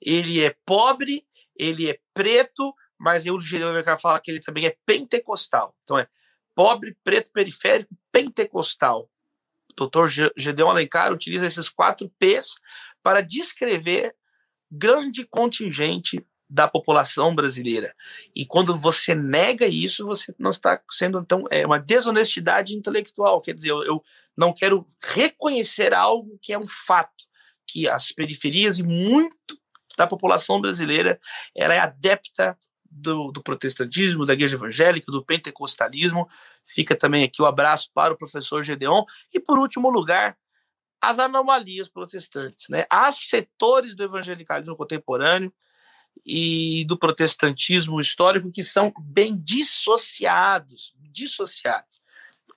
ele é pobre, ele é preto, mas eu, o Gedeon Alencar fala que ele também é pentecostal. Então é pobre, preto, periférico, pentecostal. O doutor Gedeon Alencar utiliza esses quatro P's para descrever grande contingente da população brasileira. E quando você nega isso, você não está sendo então é uma desonestidade intelectual. Quer dizer, eu, eu não quero reconhecer algo que é um fato, que as periferias e muito da população brasileira ela é adepta do, do, protestantismo, da igreja evangélica, do pentecostalismo. Fica também aqui o abraço para o professor Gedeon. E, por último lugar, as anomalias protestantes. Né? Há setores do evangelicalismo contemporâneo e do protestantismo histórico que são bem dissociados, dissociados.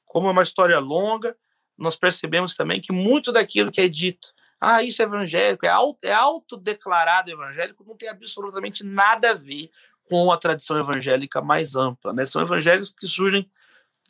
Como é uma história longa, nós percebemos também que muito daquilo que é dito, ah, isso é evangélico, é, auto, é autodeclarado evangélico, não tem absolutamente nada a ver com a tradição evangélica mais ampla. Né? São evangélicos que surgem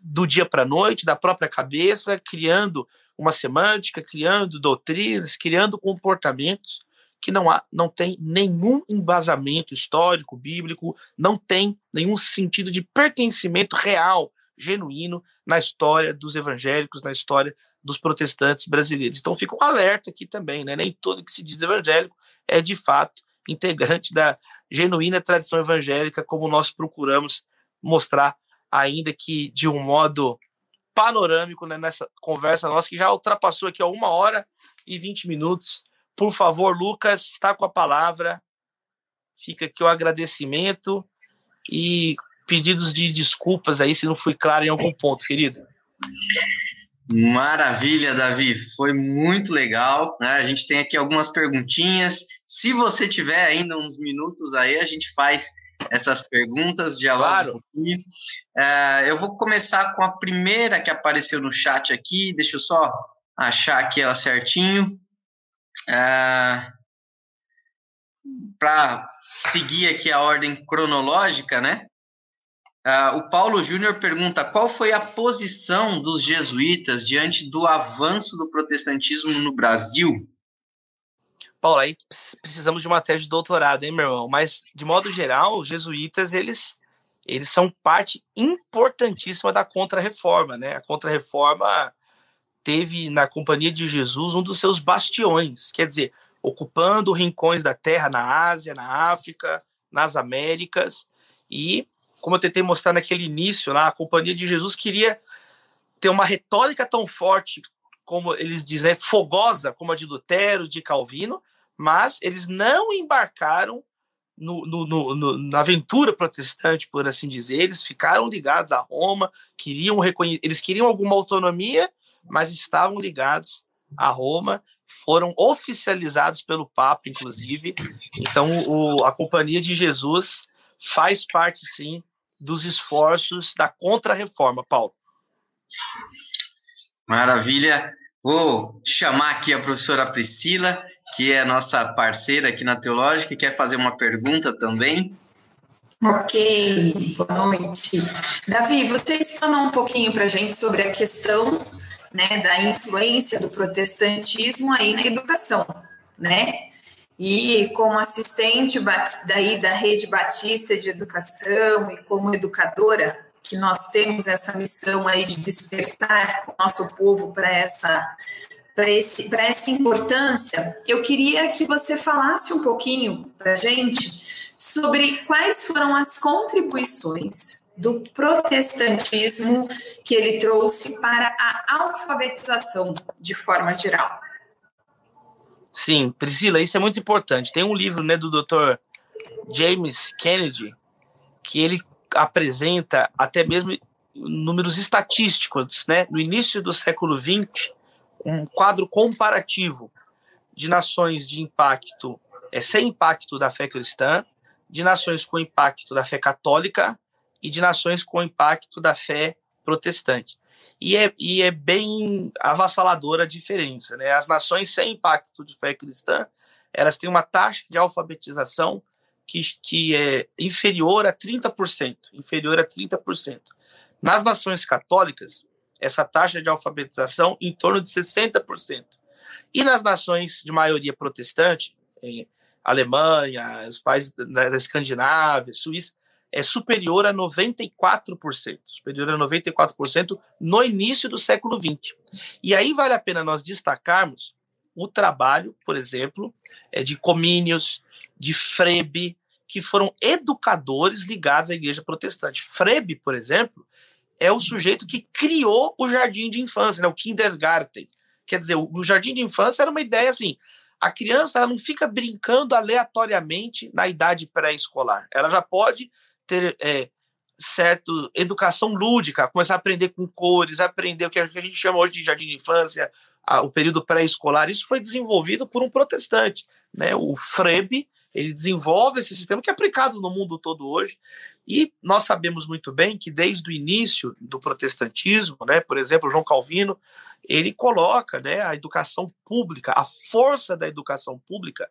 do dia para a noite, da própria cabeça, criando uma semântica, criando doutrinas, criando comportamentos que não há, não tem nenhum embasamento histórico, bíblico, não tem nenhum sentido de pertencimento real, genuíno na história dos evangélicos, na história dos protestantes brasileiros. Então fica um alerta aqui também, né? Nem tudo que se diz evangélico é de fato integrante da genuína tradição evangélica, como nós procuramos mostrar, ainda que de um modo panorâmico né, nessa conversa nossa, que já ultrapassou aqui uma hora e vinte minutos. Por favor, Lucas, está com a palavra. Fica aqui o agradecimento e pedidos de desculpas aí se não fui claro em algum ponto, querido. Maravilha, Davi. Foi muito legal. Né? A gente tem aqui algumas perguntinhas. Se você tiver ainda uns minutos aí, a gente faz essas perguntas, dialoga claro. É, eu vou começar com a primeira que apareceu no chat aqui. Deixa eu só achar aqui ela certinho. É, Para seguir aqui a ordem cronológica, né? Uh, o Paulo Júnior pergunta qual foi a posição dos jesuítas diante do avanço do protestantismo no Brasil. Paulo, aí precisamos de uma tese de doutorado, hein, meu irmão? Mas, de modo geral, os jesuítas, eles, eles são parte importantíssima da Contra-Reforma, né? A Contra-Reforma teve, na Companhia de Jesus, um dos seus bastiões, quer dizer, ocupando rincões da terra na Ásia, na África, nas Américas, e como eu tentei mostrar naquele início lá, a Companhia de Jesus queria ter uma retórica tão forte, como eles dizem, né, fogosa, como a de Lutero, de Calvino, mas eles não embarcaram no, no, no, na aventura protestante, por assim dizer. Eles ficaram ligados a Roma, queriam eles queriam alguma autonomia, mas estavam ligados a Roma, foram oficializados pelo Papa, inclusive. Então, o, a Companhia de Jesus faz parte, sim, dos esforços da contra-reforma, Paulo. Maravilha. Vou chamar aqui a professora Priscila, que é nossa parceira aqui na Teológica, e quer fazer uma pergunta também. Ok, boa noite. Davi, você explanou um pouquinho para a gente sobre a questão né, da influência do protestantismo aí na educação, né? E como assistente daí da Rede Batista de Educação e como educadora, que nós temos essa missão aí de despertar o nosso povo para essa para essa importância, eu queria que você falasse um pouquinho para a gente sobre quais foram as contribuições do protestantismo que ele trouxe para a alfabetização de forma geral. Sim, Priscila, isso é muito importante. Tem um livro né, do Dr. James Kennedy que ele apresenta até mesmo números estatísticos, né? No início do século XX, um quadro comparativo de nações de impacto, é, sem impacto da fé cristã, de nações com impacto da fé católica e de nações com impacto da fé protestante. E é, e é bem avassaladora a diferença. Né? As nações sem impacto de fé cristã, elas têm uma taxa de alfabetização que, que é inferior a 30%, inferior a 30%. Nas nações católicas, essa taxa de alfabetização em torno de 60%. E nas nações de maioria protestante, em Alemanha, os países da Escandinávia, Suíça, é superior a 94%, superior a 94% no início do século XX. E aí vale a pena nós destacarmos o trabalho, por exemplo, é de Comínios, de Frebe, que foram educadores ligados à igreja protestante. Frebe, por exemplo, é o sujeito que criou o jardim de infância, né, o kindergarten. Quer dizer, o jardim de infância era uma ideia assim, a criança ela não fica brincando aleatoriamente na idade pré-escolar. Ela já pode ter é, certo educação lúdica, começar a aprender com cores, aprender o que a gente chama hoje de jardim de infância, a, o período pré-escolar. Isso foi desenvolvido por um protestante, né? O Frebe, ele desenvolve esse sistema que é aplicado no mundo todo hoje. E nós sabemos muito bem que desde o início do protestantismo, né, por exemplo, João Calvino, ele coloca né, a educação pública, a força da educação pública,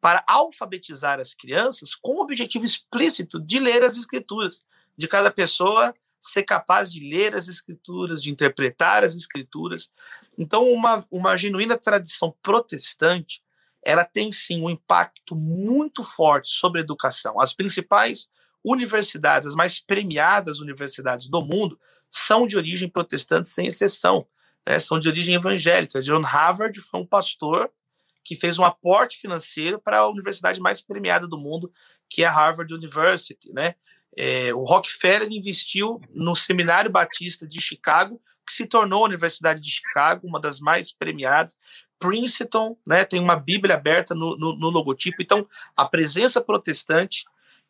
para alfabetizar as crianças com o objetivo explícito de ler as escrituras, de cada pessoa ser capaz de ler as escrituras, de interpretar as escrituras. Então, uma, uma genuína tradição protestante ela tem sim um impacto muito forte sobre a educação. As principais universidades, as mais premiadas universidades do mundo, são de origem protestante, sem exceção. Né? São de origem evangélica. John Harvard foi um pastor que fez um aporte financeiro para a universidade mais premiada do mundo, que é a Harvard University. Né? É, o Rockefeller investiu no Seminário Batista de Chicago, que se tornou a Universidade de Chicago, uma das mais premiadas. Princeton, né, tem uma Bíblia aberta no, no, no, logotipo. Então, a presença protestante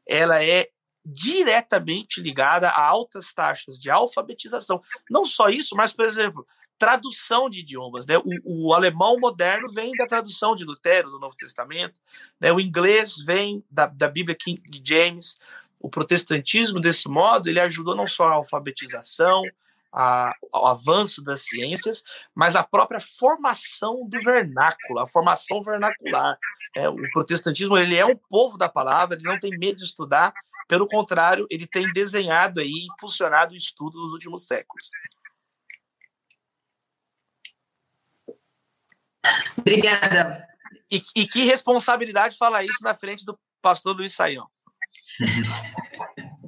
ela é diretamente ligada a altas taxas de alfabetização. Não só isso, mas, por exemplo, tradução de idiomas. Né? O, o alemão moderno vem da tradução de Lutero, do Novo Testamento. Né? O inglês vem da, da Bíblia King James. O protestantismo, desse modo, ele ajudou não só a alfabetização, a, ao avanço das ciências, mas a própria formação do vernáculo, a formação vernacular. É, o protestantismo ele é um povo da palavra, ele não tem medo de estudar, pelo contrário, ele tem desenhado aí, impulsionado o estudo nos últimos séculos. Obrigada. E, e que responsabilidade falar isso na frente do pastor Luiz Saião.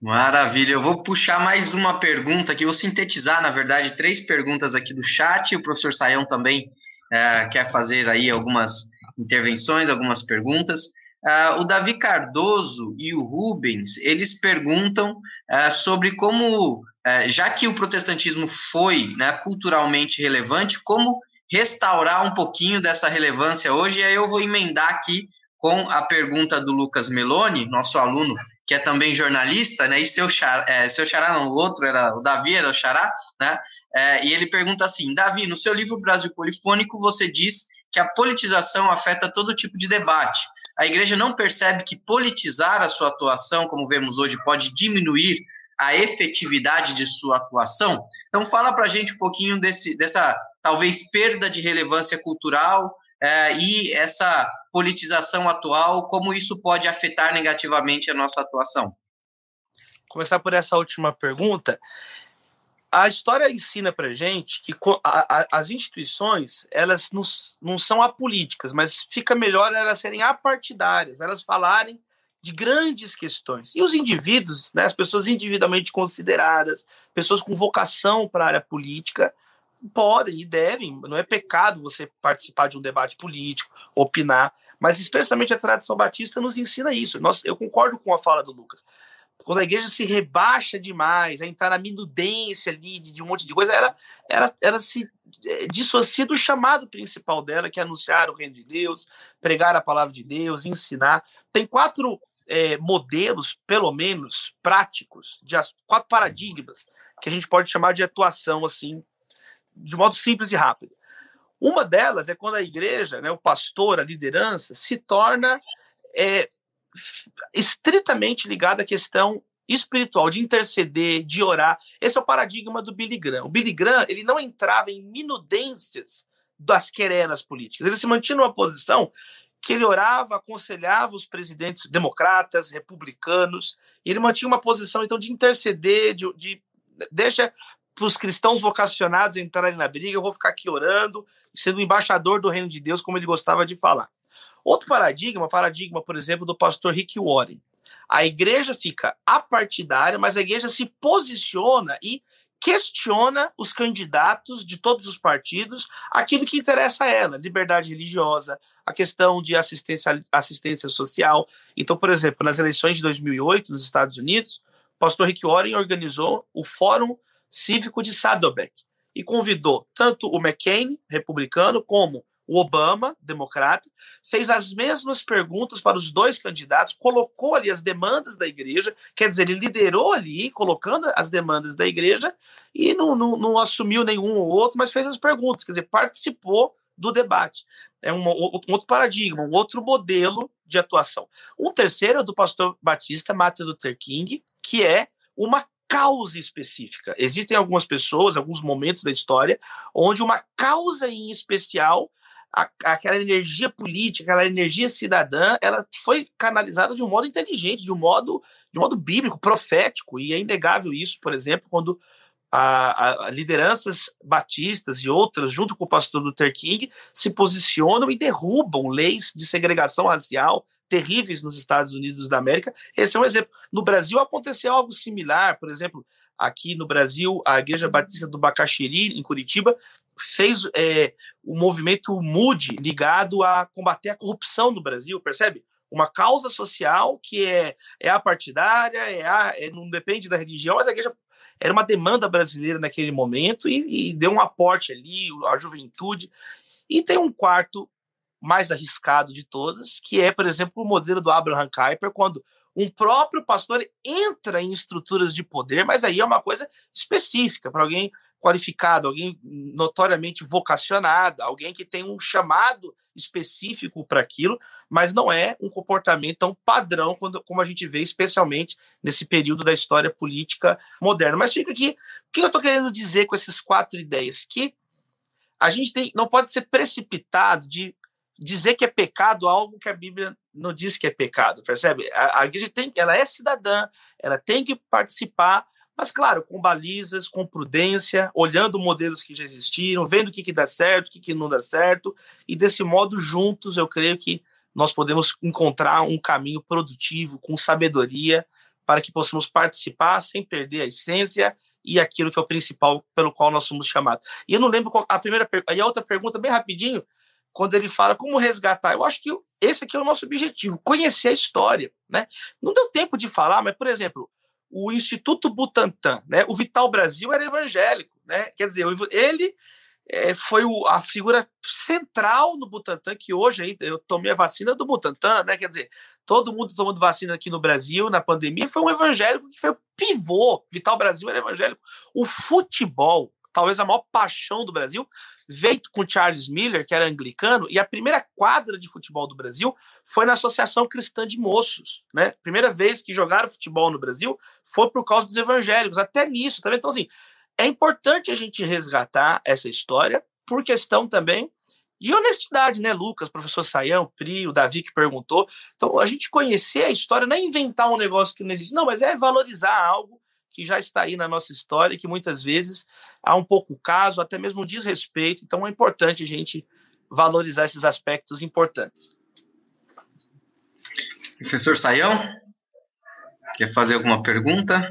Maravilha, eu vou puxar mais uma pergunta aqui, vou sintetizar, na verdade, três perguntas aqui do chat. O professor Saião também é, quer fazer aí algumas intervenções, algumas perguntas. Uh, o Davi Cardoso e o Rubens, eles perguntam uh, sobre como, uh, já que o protestantismo foi né, culturalmente relevante, como restaurar um pouquinho dessa relevância hoje. E aí eu vou emendar aqui com a pergunta do Lucas Meloni, nosso aluno que é também jornalista, né? E seu xará, é, seu xará não, o outro era o Davi, era o xará, né? É, e ele pergunta assim: Davi, no seu livro Brasil Polifônico, você diz que a politização afeta todo tipo de debate. A igreja não percebe que politizar a sua atuação, como vemos hoje, pode diminuir a efetividade de sua atuação? Então, fala para a gente um pouquinho desse, dessa talvez perda de relevância cultural é, e essa politização atual, como isso pode afetar negativamente a nossa atuação? Começar por essa última pergunta. a história ensina para gente que a, a, as instituições elas não, não são apolíticas, mas fica melhor elas serem apartidárias, elas falarem de grandes questões. E os indivíduos, né, as pessoas individualmente consideradas, pessoas com vocação para a área política, podem e devem, não é pecado você participar de um debate político, opinar, mas especialmente a tradição batista nos ensina isso. Nós, eu concordo com a fala do Lucas quando a igreja se rebaixa demais, a entrar na minudência ali de, de um monte de coisa, ela, ela, ela se é, dissocia do chamado principal dela, que é anunciar o reino de Deus, pregar a palavra de Deus, ensinar. Tem quatro é, modelos, pelo menos, práticos, de quatro paradigmas que a gente pode chamar de atuação, assim, de modo simples e rápido. Uma delas é quando a igreja, né, o pastor, a liderança, se torna é, estritamente ligado à questão espiritual, de interceder, de orar. Esse é o paradigma do Billy Graham. O Billy Graham ele não entrava em minudências das querelas políticas. Ele se mantinha numa posição que ele orava, aconselhava os presidentes democratas, republicanos, e ele mantinha uma posição então de interceder, de, de deixa para os cristãos vocacionados entrarem na briga, eu vou ficar aqui orando, sendo embaixador do reino de Deus, como ele gostava de falar. Outro paradigma, paradigma, por exemplo, do pastor Rick Warren. A igreja fica apartidária, mas a igreja se posiciona e questiona os candidatos de todos os partidos, aquilo que interessa a ela, liberdade religiosa, a questão de assistência, assistência social. Então, por exemplo, nas eleições de 2008 nos Estados Unidos, o pastor Rick Warren organizou o Fórum Cívico de Saddleback e convidou tanto o McCain, republicano, como o Obama, democrata, fez as mesmas perguntas para os dois candidatos, colocou ali as demandas da igreja, quer dizer, ele liderou ali, colocando as demandas da igreja, e não, não, não assumiu nenhum ou outro, mas fez as perguntas, quer dizer, participou do debate. É um, um outro paradigma, um outro modelo de atuação. Um terceiro é do pastor Batista Martin Luther King, que é uma causa específica. Existem algumas pessoas, alguns momentos da história, onde uma causa em especial a, aquela energia política, aquela energia cidadã, ela foi canalizada de um modo inteligente, de um modo, de um modo bíblico, profético, e é inegável isso, por exemplo, quando a, a, lideranças batistas e outras, junto com o pastor Luther King, se posicionam e derrubam leis de segregação racial terríveis nos Estados Unidos da América. Esse é um exemplo. No Brasil aconteceu algo similar, por exemplo, aqui no Brasil, a Igreja Batista do Bacaxiri, em Curitiba, fez é, o movimento MUD ligado a combater a corrupção no Brasil, percebe? Uma causa social que é, é apartidária, é, a, é não depende da religião, mas a igreja era uma demanda brasileira naquele momento e, e deu um aporte ali, a juventude. E tem um quarto mais arriscado de todas, que é, por exemplo, o modelo do Abraham Kuyper, quando um próprio pastor entra em estruturas de poder, mas aí é uma coisa específica para alguém qualificado, alguém notoriamente vocacionado, alguém que tem um chamado específico para aquilo, mas não é um comportamento tão padrão quando, como a gente vê, especialmente nesse período da história política moderna. Mas fica aqui, o que eu estou querendo dizer com essas quatro ideias? Que a gente tem, não pode ser precipitado de dizer que é pecado algo que a Bíblia não diz que é pecado, percebe? A, a igreja tem, ela é cidadã, ela tem que participar mas, claro, com balizas, com prudência, olhando modelos que já existiram, vendo o que, que dá certo, o que, que não dá certo, e desse modo, juntos, eu creio que nós podemos encontrar um caminho produtivo, com sabedoria, para que possamos participar sem perder a essência e aquilo que é o principal pelo qual nós somos chamados. E eu não lembro qual, a primeira e a outra pergunta, bem rapidinho, quando ele fala como resgatar. Eu acho que esse aqui é o nosso objetivo, conhecer a história. Né? Não deu tempo de falar, mas, por exemplo, o Instituto Butantan, né? O Vital Brasil era evangélico, né? Quer dizer, ele é, foi o, a figura central no Butantan, que hoje eu tomei a vacina do Butantan, né? Quer dizer, todo mundo tomando vacina aqui no Brasil na pandemia foi um evangélico que foi o pivô. Vital Brasil era evangélico. O futebol, talvez a maior paixão do Brasil, veio com Charles Miller, que era anglicano, e a primeira quadra de futebol do Brasil foi na Associação Cristã de Moços. Né? Primeira vez que jogaram futebol no Brasil foi por causa dos evangélicos, até nisso. Tá então, assim, é importante a gente resgatar essa história por questão também de honestidade, né, Lucas, professor Saião, Pri, o Davi que perguntou. Então, a gente conhecer a história não é inventar um negócio que não existe, não, mas é valorizar algo que já está aí na nossa história e que muitas vezes há um pouco caso, até mesmo desrespeito. Então é importante a gente valorizar esses aspectos importantes. Professor Saião, quer fazer alguma pergunta?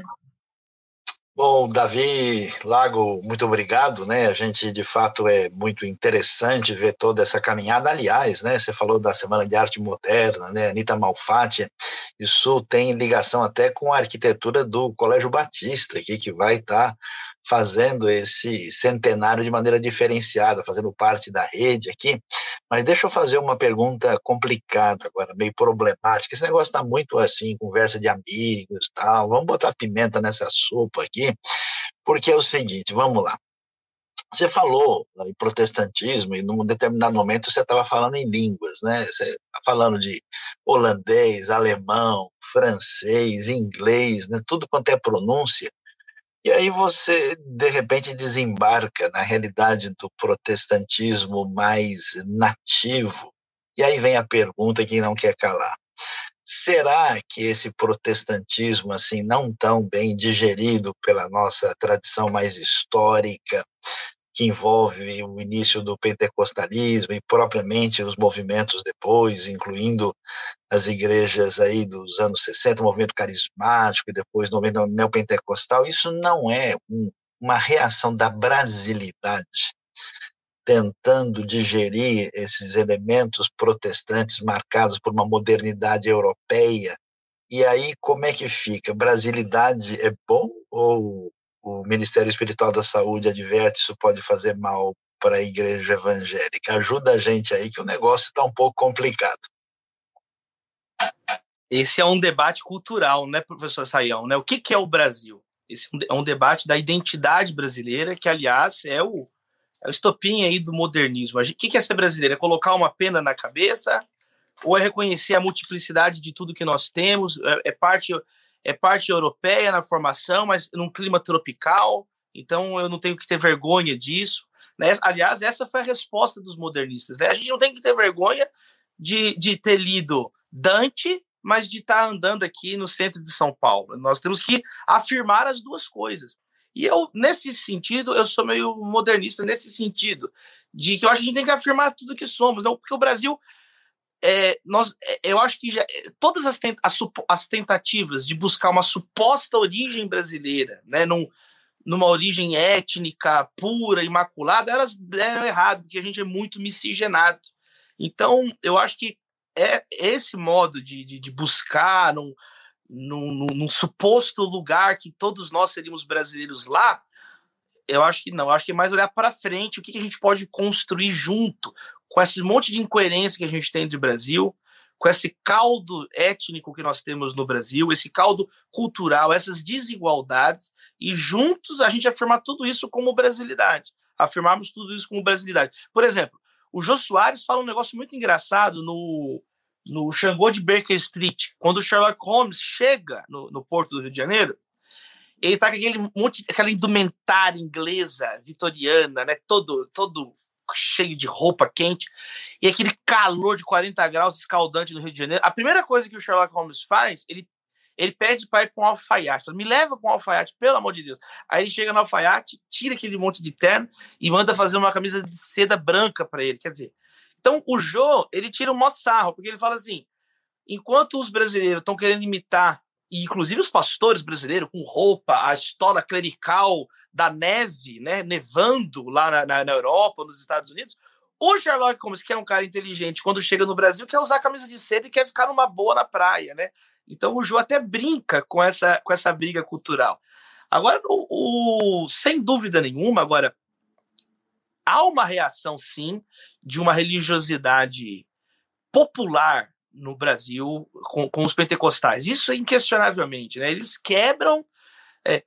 Bom, Davi Lago, muito obrigado, né? A gente de fato é muito interessante ver toda essa caminhada. Aliás, né? Você falou da Semana de Arte Moderna, né? Anitta Malfatti, isso tem ligação até com a arquitetura do Colégio Batista aqui, que vai estar tá fazendo esse centenário de maneira diferenciada, fazendo parte da rede aqui. Mas deixa eu fazer uma pergunta complicada agora, meio problemática. Esse negócio está muito assim, conversa de amigos, tal. Vamos botar pimenta nessa sopa aqui, porque é o seguinte, vamos lá. Você falou em protestantismo e num determinado momento você estava falando em línguas, né? Você tá falando de holandês, alemão, francês, inglês, né? Tudo quanto é pronúncia. E aí você, de repente, desembarca na realidade do protestantismo mais nativo. E aí vem a pergunta que não quer calar. Será que esse protestantismo, assim, não tão bem digerido pela nossa tradição mais histórica, que envolve o início do pentecostalismo e propriamente os movimentos depois, incluindo as igrejas aí dos anos 60, o movimento carismático e depois o movimento neopentecostal, isso não é um, uma reação da brasilidade tentando digerir esses elementos protestantes marcados por uma modernidade europeia. E aí, como é que fica? Brasilidade é bom ou o Ministério Espiritual da Saúde adverte isso pode fazer mal para a igreja evangélica. Ajuda a gente aí que o negócio está um pouco complicado. Esse é um debate cultural, né, professor Saião? Né? O que, que é o Brasil? Esse é um debate da identidade brasileira, que, aliás, é o, é o estopim aí do modernismo. O que, que é ser brasileiro? É colocar uma pena na cabeça ou é reconhecer a multiplicidade de tudo que nós temos? É, é parte é parte europeia na formação, mas num clima tropical, então eu não tenho que ter vergonha disso. Né? Aliás, essa foi a resposta dos modernistas. Né? A gente não tem que ter vergonha de, de ter lido Dante, mas de estar andando aqui no centro de São Paulo. Nós temos que afirmar as duas coisas. E eu, nesse sentido, eu sou meio modernista nesse sentido, de que eu acho que a gente tem que afirmar tudo que somos, não, porque o Brasil é, nós, é, eu acho que já, é, todas as, tent, as, as, tentativas de buscar uma suposta origem brasileira, né, num, numa origem étnica pura, imaculada, elas deram errado, porque a gente é muito miscigenado. Então, eu acho que é esse modo de, de, de buscar num, num, num, suposto lugar que todos nós seríamos brasileiros lá, eu acho que não. Eu acho que é mais olhar para frente, o que, que a gente pode construir junto, com esse monte de incoerência que a gente tem de Brasil, com esse caldo étnico que nós temos no Brasil, esse caldo cultural, essas desigualdades, e juntos a gente afirmar tudo isso como brasilidade. Afirmarmos tudo isso como brasilidade. Por exemplo, o Jô Soares fala um negócio muito engraçado no, no Xangô de Baker Street, quando o Sherlock Holmes chega no, no porto do Rio de Janeiro, ele tá com aquele monte, aquela indumentária inglesa, vitoriana, né, todo, todo cheio de roupa quente, e aquele calor de 40 graus escaldante no Rio de Janeiro. A primeira coisa que o Sherlock Holmes faz, ele, ele pede para ir para um alfaiate. Fala, Me leva para um alfaiate, pelo amor de Deus. Aí ele chega no alfaiate, tira aquele monte de terno e manda fazer uma camisa de seda branca para ele. Quer dizer, então o Joe, ele tira um mó sarro, porque ele fala assim: enquanto os brasileiros estão querendo imitar, e inclusive os pastores brasileiros com roupa, a história clerical da neve, né, nevando lá na, na, Europa, nos Estados Unidos. O Sherlock Holmes, que é um cara inteligente, quando chega no Brasil, quer usar camisa de seda e quer ficar numa boa na praia, né? Então o Ju até brinca com essa, com essa briga cultural. Agora, o, o, sem dúvida nenhuma, agora, há uma reação, sim, de uma religiosidade popular no Brasil com, com os pentecostais. Isso inquestionavelmente, né? Eles quebram. É,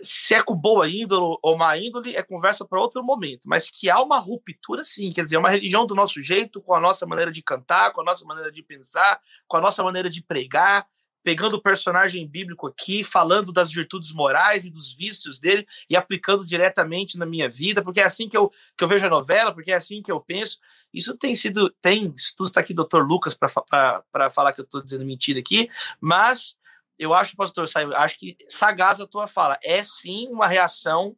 se é com boa índole ou má índole, é conversa para outro momento. Mas que há uma ruptura, sim. Quer dizer, uma religião do nosso jeito, com a nossa maneira de cantar, com a nossa maneira de pensar, com a nossa maneira de pregar, pegando o personagem bíblico aqui, falando das virtudes morais e dos vícios dele e aplicando diretamente na minha vida, porque é assim que eu, que eu vejo a novela, porque é assim que eu penso. Isso tem sido. Tem. Está aqui, doutor Lucas, para falar que eu estou dizendo mentira aqui, mas eu acho, pastor, acho que sagaz a tua fala. É sim uma reação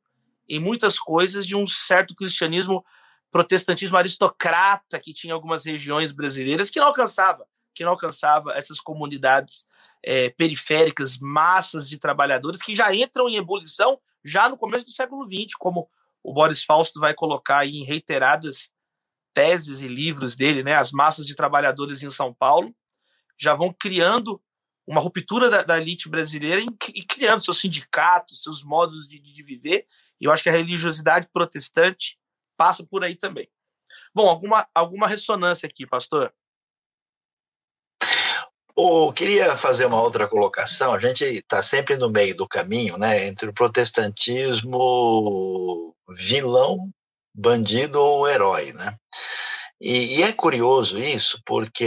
em muitas coisas de um certo cristianismo, protestantismo aristocrata que tinha algumas regiões brasileiras que não alcançava, que não alcançava essas comunidades é, periféricas, massas de trabalhadores que já entram em ebulição já no começo do século XX, como o Boris Fausto vai colocar em reiteradas teses e livros dele, né? As massas de trabalhadores em São Paulo já vão criando uma ruptura da, da elite brasileira e, criando seus sindicatos, seus modos de, de viver. E eu acho que a religiosidade protestante passa por aí também. Bom, alguma, alguma ressonância aqui, pastor? Oh, queria fazer uma outra colocação. A gente está sempre no meio do caminho, né, entre o protestantismo vilão, bandido ou herói, né? E, e, é curioso isso, porque,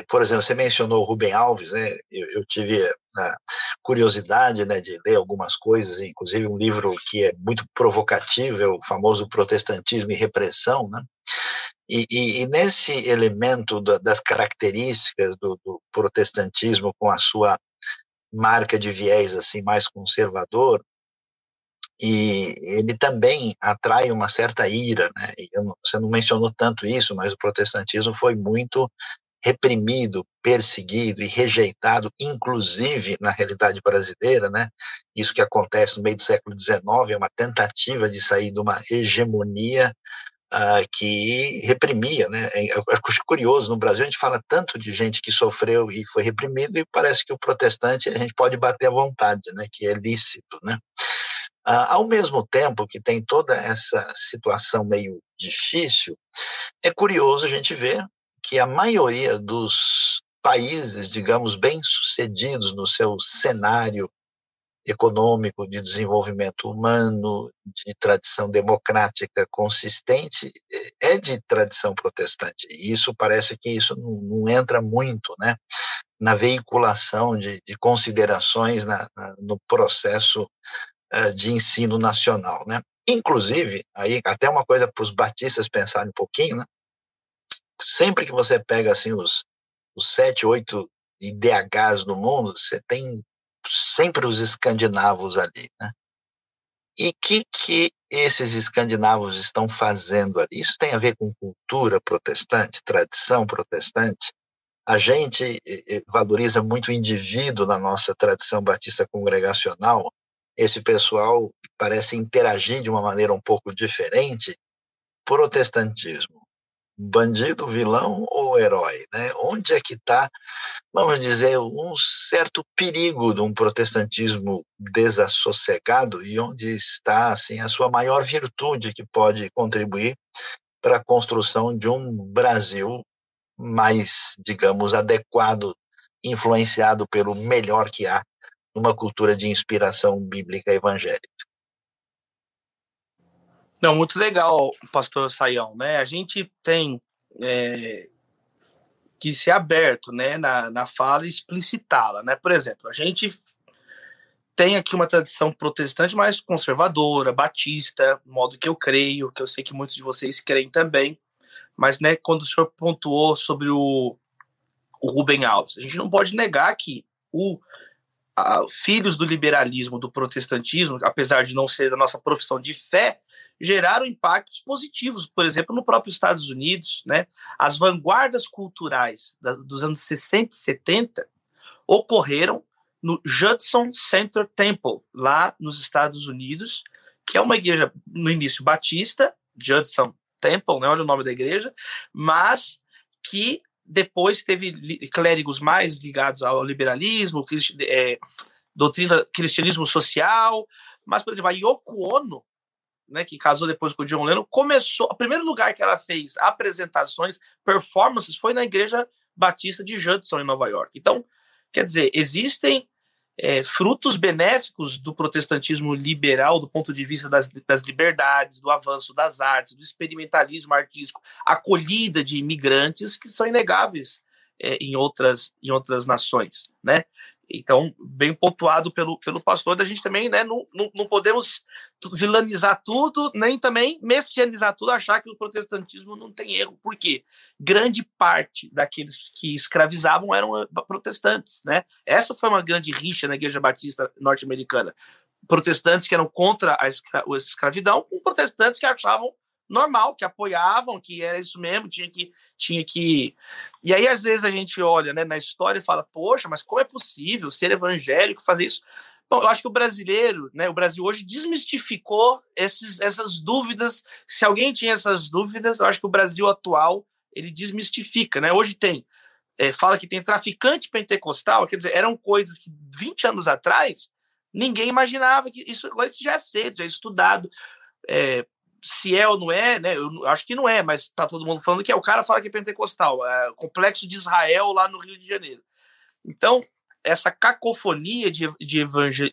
é, por exemplo, você mencionou o Rubem Alves, né? Eu, eu, tive a curiosidade né, de ler algumas coisas, inclusive um livro que é muito provocativo, é o famoso Protestantismo e Repressão, né? E, e, e nesse elemento da, das características do, do protestantismo com a sua marca de viés assim mais conservador, e ele também atrai uma certa ira, né? Você não mencionou tanto isso, mas o protestantismo foi muito reprimido, perseguido e rejeitado, inclusive na realidade brasileira, né? Isso que acontece no meio do século XIX é uma tentativa de sair de uma hegemonia uh, que reprimia, né? É, curioso, no Brasil a gente fala tanto de gente que sofreu e foi reprimido e parece que o protestante a gente pode bater à vontade, né? Que é lícito, né? Ah, ao mesmo tempo que tem toda essa situação meio difícil, é curioso a gente ver que a maioria dos países, digamos, bem-sucedidos no seu cenário econômico de desenvolvimento humano, de tradição democrática consistente, é de tradição protestante. E isso parece que isso não, não entra muito, né, na veiculação de, de considerações na, na, no processo de ensino nacional, né? Inclusive, aí até uma coisa para os batistas pensarem um pouquinho, né? Sempre que você pega assim os, os sete, oito IDHs do mundo, você tem sempre os escandinavos ali, né? E que, que esses escandinavos estão fazendo ali? Isso tem a ver com cultura protestante, tradição protestante. A gente valoriza muito o indivíduo na nossa tradição batista congregacional, esse pessoal parece interagir de uma maneira um pouco diferente. Protestantismo, bandido, vilão ou herói, né? Onde é que está, vamos dizer, um certo perigo de um protestantismo desassossegado e onde está, assim, a sua maior virtude que pode contribuir para a construção de um Brasil mais, digamos, adequado, influenciado pelo melhor que há numa cultura de inspiração bíblica evangélica. Não, muito legal, pastor Saião, né? A gente tem é, que ser aberto, né, na, na fala e explicitá-la, né? Por exemplo, a gente tem aqui uma tradição protestante mais conservadora, batista, modo que eu creio, que eu sei que muitos de vocês creem também, mas, né, quando o senhor pontuou sobre o, o Rubem Alves, a gente não pode negar que o filhos do liberalismo, do protestantismo, apesar de não ser da nossa profissão de fé, geraram impactos positivos, por exemplo, no próprio Estados Unidos, né? As vanguardas culturais da, dos anos 60 e 70 ocorreram no Judson Center Temple, lá nos Estados Unidos, que é uma igreja no início batista, Judson Temple, né? Olha o nome da igreja, mas que depois teve clérigos mais ligados ao liberalismo, é, doutrina cristianismo social, mas, por exemplo, a Yoko Ono, né, que casou depois com o John Lennon, começou, o primeiro lugar que ela fez apresentações, performances, foi na igreja batista de Judson, em Nova York. Então, quer dizer, existem é, frutos benéficos do protestantismo liberal do ponto de vista das, das, liberdades, do avanço das artes, do experimentalismo artístico, acolhida de imigrantes que são inegáveis é, em, outras, em outras nações, né? Então, bem pontuado pelo, pelo pastor, a gente também né, não, não, não, podemos vilanizar tudo, nem também messianizar tudo, achar que o protestantismo não tem erro. Por quê? Grande parte daqueles que escravizavam eram eh, protestantes. Né? Essa foi uma grande rixa na Igreja Batista norte-americana. Protestantes que eram contra a, escra a escravidão, com protestantes que achavam normal, que apoiavam, que era isso mesmo, tinha que tinha que E aí às vezes a gente olha, né, na história e fala: "Poxa, mas como é possível ser evangélico fazer isso?" Bom, eu acho que o brasileiro, né, o Brasil hoje desmistificou esses, essas dúvidas. Se alguém tinha essas dúvidas, eu acho que o Brasil atual ele desmistifica, né? Hoje tem é, fala que tem traficante pentecostal, quer dizer, eram coisas que 20 anos atrás ninguém imaginava que isso, isso já é cedo, já é estudado. É, se é ou não é, né? Eu acho que não é, mas tá todo mundo falando que é. O cara fala que é pentecostal, é complexo de Israel lá no Rio de Janeiro. Então, essa cacofonia de, de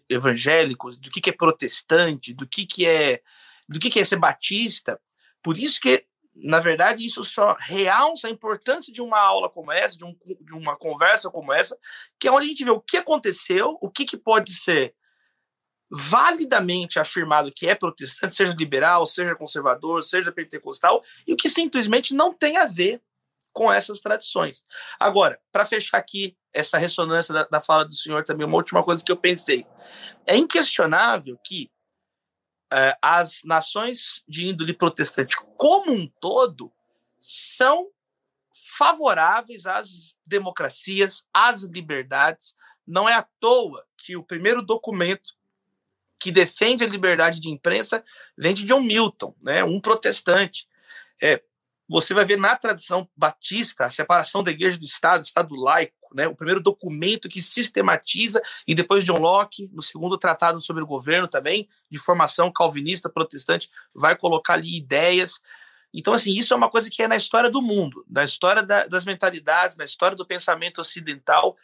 evangélicos, do que, que é protestante, do que, que é do que, que é ser batista, por isso que, na verdade, isso só realça a importância de uma aula como essa, de, um, de uma conversa como essa, que é onde a gente vê o que aconteceu, o que, que pode ser validamente afirmado que é protestante, seja liberal, seja conservador, seja pentecostal, e o que simplesmente não tem a ver com essas tradições. Agora, para fechar aqui essa ressonância da, da, fala do senhor também, uma última coisa que eu pensei. É inquestionável que uh, as nações de índole protestante como um todo são favoráveis às democracias, às liberdades. Não é à toa que o primeiro documento que defende a liberdade de imprensa vem de John Milton, né, um protestante. É, você vai ver na tradição batista a separação da igreja do Estado, Estado laico, né, o primeiro documento que sistematiza, e depois John Locke, no segundo tratado sobre o governo também, de formação calvinista, protestante, vai colocar ali ideias. Então, assim, isso é uma coisa que é na história do mundo, na história da, das mentalidades, na história do pensamento ocidental.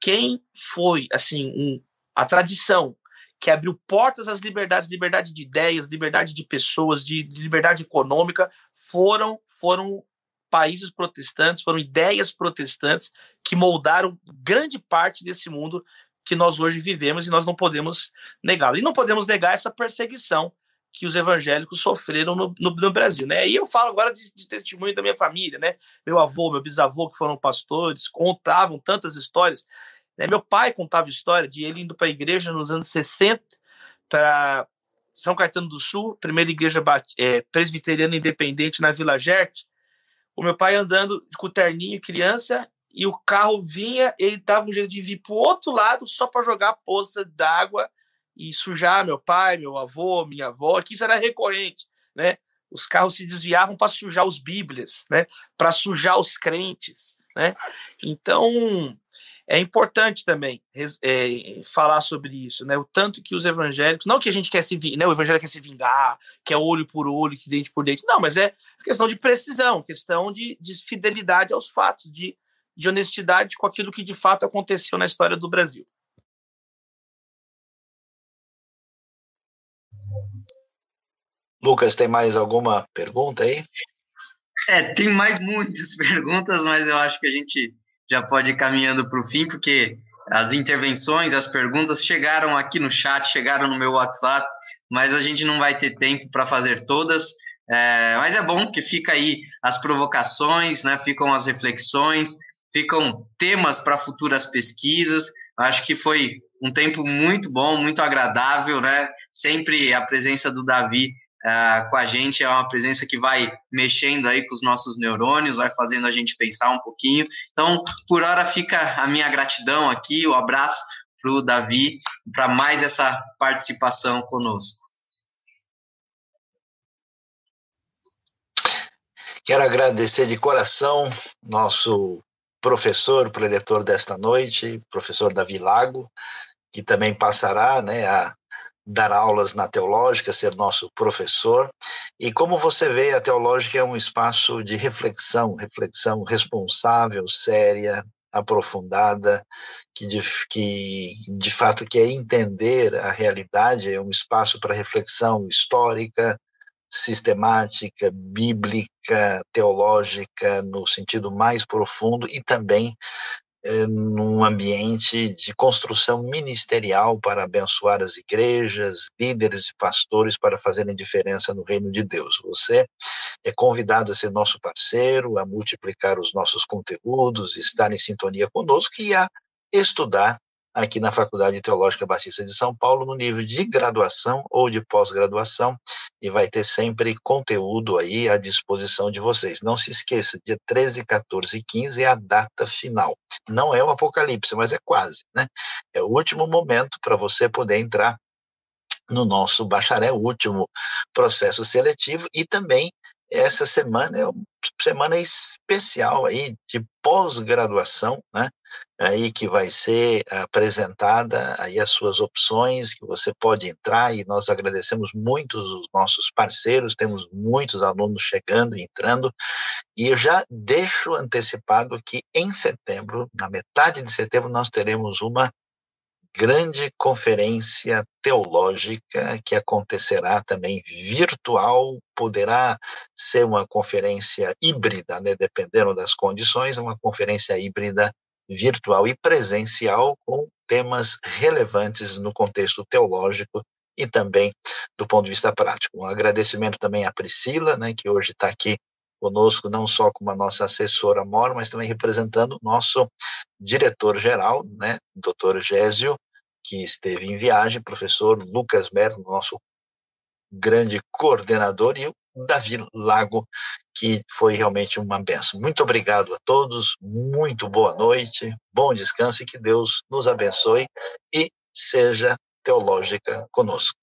Quem foi, assim, um, a tradição que abriu portas às liberdades, liberdade de ideias, liberdade de pessoas, de, de liberdade econômica, foram foram países protestantes, foram ideias protestantes que moldaram grande parte desse mundo que nós hoje vivemos e nós não podemos negá-lo. E não podemos negar essa perseguição que os evangélicos sofreram no, no, no Brasil, né? E eu falo agora de, de, testemunho da minha família, né? Meu avô, meu bisavô, que foram pastores, contavam tantas histórias. Né? Meu pai contava história de ele indo para a igreja nos anos 60 para São Caetano do Sul, primeira igreja é, presbiteriana independente na Vila Gerte. O meu pai andando com o terninho, criança, e o carro vinha, ele dava um jeito de vir para o outro lado só para jogar poça d'água e sujar meu pai, meu avô, minha avó, que isso era recorrente, né? Os carros se desviavam para sujar os bíblias, né? Para sujar os crentes, né? Então, é importante também é, falar sobre isso, né? O tanto que os evangélicos, não que a gente quer se né? O evangelho quer se vingar, que é olho por olho, que dente por dente. Não, mas é questão de precisão, questão de, de fidelidade aos fatos, de, de honestidade com aquilo que de fato aconteceu na história do Brasil. Lucas, tem mais alguma pergunta aí? É, tem mais muitas perguntas, mas eu acho que a gente já pode ir caminhando para o fim, porque as intervenções, as perguntas chegaram aqui no chat, chegaram no meu WhatsApp, mas a gente não vai ter tempo para fazer todas. É, mas é bom que fica aí as provocações, né? Ficam as reflexões, ficam temas para futuras pesquisas. Acho que foi um tempo muito bom, muito agradável, né? Sempre a presença do Davi uh, com a gente, é uma presença que vai mexendo aí com os nossos neurônios, vai fazendo a gente pensar um pouquinho. Então, por hora fica a minha gratidão aqui, o abraço para o Davi, para mais essa participação conosco. Quero agradecer de coração nosso professor, preletor desta noite, professor Davi Lago, que também passará né, a dar aulas na teológica, ser nosso professor. E como você vê, a teológica é um espaço de reflexão, reflexão responsável, séria, aprofundada, que de, que de fato quer entender a realidade, é um espaço para reflexão histórica, sistemática, bíblica, teológica, no sentido mais profundo e também é, num ambiente de construção ministerial para abençoar as igrejas, líderes e pastores para fazerem diferença no reino de Deus. Você é convidado a ser nosso parceiro, a multiplicar os nossos conteúdos, estar em sintonia conosco e a estudar aqui na Faculdade Teológica Batista de São Paulo, no nível de graduação ou de pós-graduação, e vai ter sempre conteúdo aí à disposição de vocês. Não se esqueça, dia 13, 14 e 15 é a data final. Não é o apocalipse, mas é quase, né? É o último momento para você poder entrar no nosso bacharel, último processo seletivo, e também essa semana é uma semana especial aí de pós-graduação, né? Aí que vai ser apresentada aí as suas opções que você pode entrar e nós agradecemos muito os nossos parceiros, temos muitos alunos chegando e entrando e eu já deixo antecipado que em setembro, na metade de setembro, nós teremos uma grande conferência teológica que acontecerá também virtual, poderá ser uma conferência híbrida, né, dependendo das condições, uma conferência híbrida virtual e presencial com temas relevantes no contexto teológico e também do ponto de vista prático. Um agradecimento também à Priscila, né, que hoje está aqui conosco, não só como a nossa assessora mor, mas também representando o nosso diretor-geral, né, doutor Gésio, que esteve em viagem, professor Lucas Mero, nosso grande coordenador, e o Davi Lago, que foi realmente uma benção. Muito obrigado a todos, muito boa noite, bom descanso e que Deus nos abençoe e seja teológica conosco.